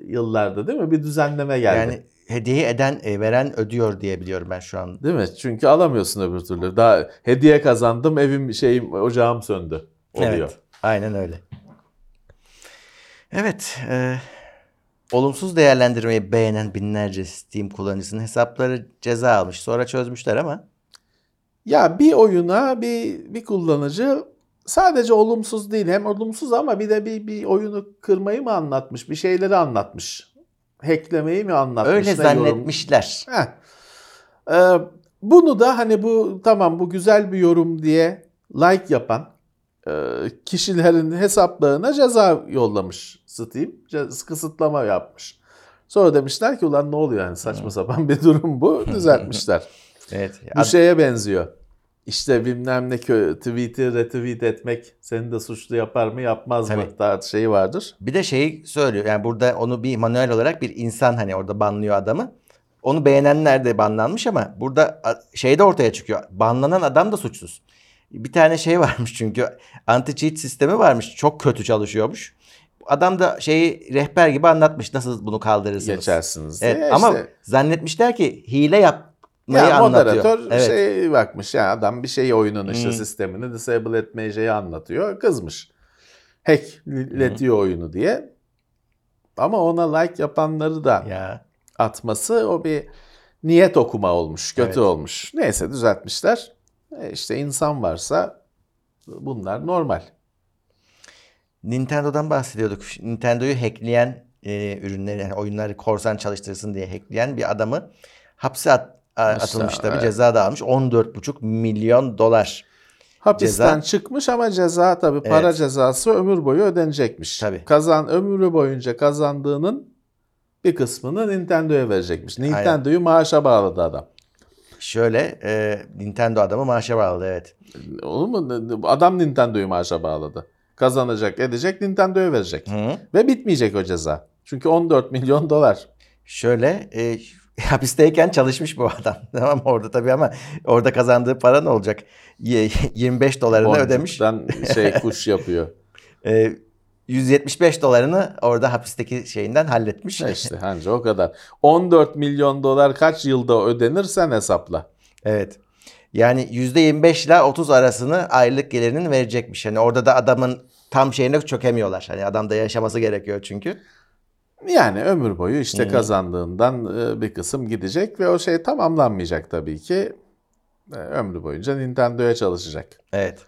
yıllarda değil mi? Bir düzenleme geldi. Yani hediyeyi eden e, veren ödüyor diye biliyorum ben şu an. Değil mi? Çünkü alamıyorsun öbür türlü. Daha hediye kazandım, evim şeyim ocağım söndü. Oluyor. Evet. Aynen öyle. Evet. e, olumsuz değerlendirmeyi beğenen binlerce Steam kullanıcısının hesapları ceza almış. Sonra çözmüşler ama. Ya bir oyuna bir bir kullanıcı sadece olumsuz değil. Hem olumsuz ama bir de bir, bir oyunu kırmayı mı anlatmış? Bir şeyleri anlatmış. Hacklemeyi mi anlatmış? Öyle ne zannetmişler. Heh. Ee, bunu da hani bu tamam bu güzel bir yorum diye like yapan kişilerin hesaplarına ceza yollamış Steam. Kısıtlama yapmış. Sonra demişler ki ulan ne oluyor yani saçma sapan bir durum bu. [laughs] Düzeltmişler. Evet. bu şeye benziyor. İşte bilmem ne tweet'i retweet etmek seni de suçlu yapar mı yapmaz mı Tabii. daha şeyi vardır. Bir de şeyi söylüyor. Yani burada onu bir manuel olarak bir insan hani orada banlıyor adamı. Onu beğenenler de banlanmış ama burada şey de ortaya çıkıyor. Banlanan adam da suçsuz. Bir tane şey varmış çünkü anti cheat sistemi varmış. Çok kötü çalışıyormuş. Adam da şeyi rehber gibi anlatmış nasıl bunu kaldırırsınız. Geçersiniz Evet, diye. ama işte- zannetmişler ki hile yapmayı Ya anlatıyor. moderatör Evet. şey bakmış ya adam bir şey oyunun işte Hmm. sistemini disable etmeyi şeyi anlatıyor. Kızmış. Hackletiyor oyunu diye. Ama ona like yapanları da Ya. atması o bir niyet okuma olmuş. Kötü Evet. olmuş. Neyse düzeltmişler. E işte insan varsa bunlar normal. Nintendo'dan bahsediyorduk. Nintendo'yu hackleyen e, ürünleri, yani oyunları korsan çalıştırsın diye hackleyen bir adamı hapse at- atılmış tabii. evet. Ceza da almış. 14,5 milyon dolar. Hapisten Ceza- çıkmış ama ceza tabii para Evet. cezası ömür boyu ödenecekmiş. Tabii. Kazan ömrü boyunca kazandığının bir kısmını Nintendo'ya verecekmiş. Nintendo'yu maaşa bağladı adam. Şöyle e, Nintendo adamı maaşa bağladı evet. Olur mu? Adam Nintendo'yu maaşa bağladı. Kazanacak, edecek, Nintendo'ya verecek. Hı. Ve bitmeyecek o ceza. Çünkü 14 milyon [laughs] dolar. Şöyle e, [laughs] hapisteyken çalışmış bu adam. [laughs] Tamam orada tabii ama orada kazandığı para ne olacak? Ye- 25 dolarını ödemiş. Boncuktan şey kuş yapıyor. E, 175 dolarını orada hapisteki şeyinden halletmiş. [laughs] İşte anca o kadar. 14 milyon dolar kaç yılda ödenir sen hesapla. Evet. Yani %25 ile 30 arasını aylık gelirinin verecekmiş. Hani orada da adamın tam şeyine çökemiyorlar. Hani adam da yaşaması gerekiyor çünkü. Yani ömür boyu işte Hı. kazandığından e, bir kısım gidecek ve o şey tamamlanmayacak tabii ki. E, Ömrü boyunca Nintendo'ya çalışacak. Evet.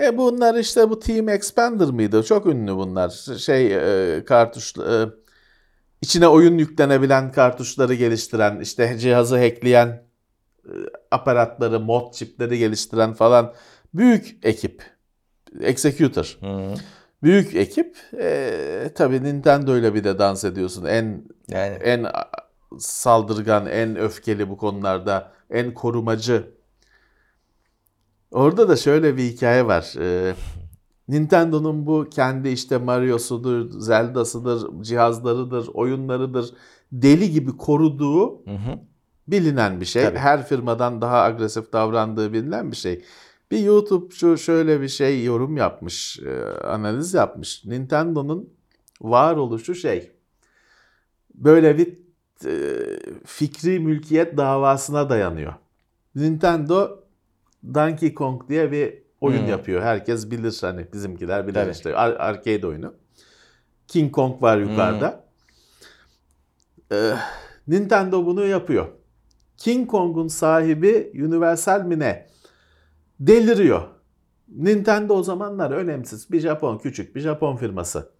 E bunlar işte bu Team Expander mıydı? Çok ünlü bunlar. Şey e, kartuş e, içine oyun yüklenebilen kartuşları geliştiren, işte cihazı hackleyen e, aparatları, mod çipleri geliştiren falan büyük ekip. Executor. Hı. Büyük ekip. E, tabii Nintendo ile bir de dans ediyorsun. En Yani en saldırgan, en öfkeli bu konularda, en korumacı. Orada da şöyle bir hikaye var. Ee, Nintendo'nun bu kendi işte Mario'sudur, Zelda'sıdır, cihazlarıdır, oyunlarıdır deli gibi koruduğu Hı hı. bilinen bir şey. Tabii. Her firmadan daha agresif davrandığı bilinen bir şey. Bir YouTube'cu şöyle bir şey yorum yapmış, e, analiz yapmış. Nintendo'nun varoluşu şey, böyle bir e, fikri mülkiyet davasına dayanıyor. Nintendo Donkey Kong diye bir oyun Hmm. yapıyor. Herkes bilir hani bizimkiler bilir Tabii. işte ar- arcade oyunu. King Kong var yukarıda. Ee, Nintendo bunu yapıyor. King Kong'un sahibi Universal mi ne? Deliriyor. Nintendo o zamanlar önemsiz bir Japon, küçük bir Japon firması.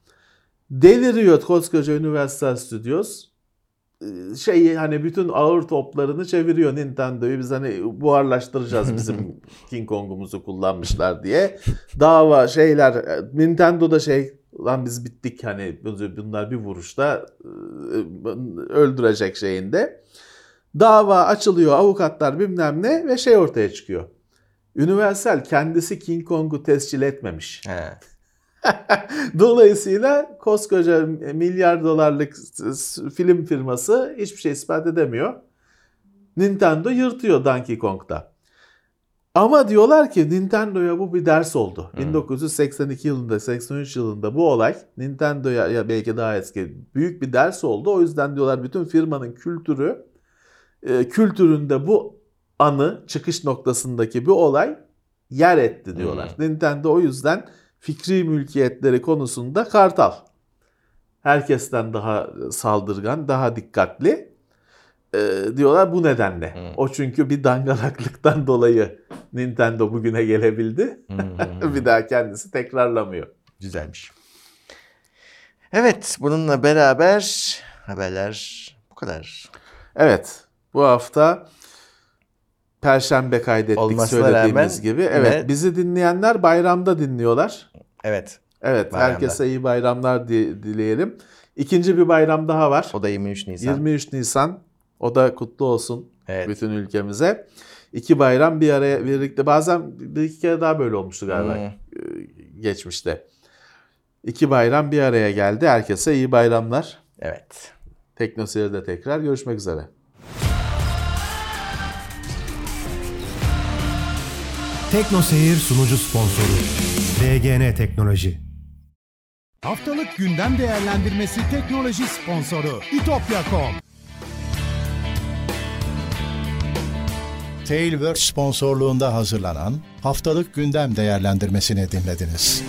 Deliriyor koskoca Universal Studios. Şeyi hani bütün ağır toplarını çeviriyor Nintendo'yu. Biz hani buharlaştıracağız [laughs] bizim King Kong'umuzu kullanmışlar diye. Dava şeyler Nintendo'da şey lan biz bittik hani bunlar bir vuruşta e, öldürecek şeyinde. Dava açılıyor avukatlar bilmem ne ve şey ortaya çıkıyor. Universal kendisi King Kong'u tescil etmemiş. He. [laughs] Dolayısıyla koskoca milyar dolarlık film firması hiçbir şey ispat edemiyor. Nintendo yırtıyor Donkey Kong'da. Ama diyorlar ki Nintendo'ya bu bir ders oldu. 1982 yılında, 83 yılında bu olay Nintendo'ya ya belki daha eski büyük bir ders oldu. O yüzden diyorlar bütün firmanın kültürü, e, kültüründe bu anı, çıkış noktasındaki bir olay yer etti diyorlar. Nintendo o yüzden fikri mülkiyetleri konusunda kartal. Herkesten daha saldırgan, daha dikkatli. Ee, diyorlar bu nedenle. O çünkü bir dangalaklıktan [laughs] dolayı Nintendo bugüne gelebildi. [laughs] bir daha kendisi tekrarlamıyor. Güzelmiş. Evet, bununla beraber haberler bu kadar. Evet, bu hafta Perşembe kaydettik Olmasına söylediğimiz rağmen gibi. Evet, yine- bizi dinleyenler bayramda dinliyorlar. Evet, Evet, Bayramda. herkese iyi bayramlar di- dileyelim. İkinci bir bayram daha var. o da 23 Nisan. 23 Nisan. O da kutlu olsun Evet. bütün ülkemize. İki bayram bir araya birlikte bazen bir iki kere daha böyle olmuştu galiba Hmm. e, geçmişte. İki bayram bir araya geldi. Herkese iyi bayramlar. Evet. Teknoseyir'de tekrar görüşmek üzere. Tekno Seyir sunucu sponsoru DGN Teknoloji. Haftalık gündem değerlendirmesi teknoloji sponsoru itopya.com. Tailwords sponsorluğunda hazırlanan haftalık gündem değerlendirmesini dinlediniz.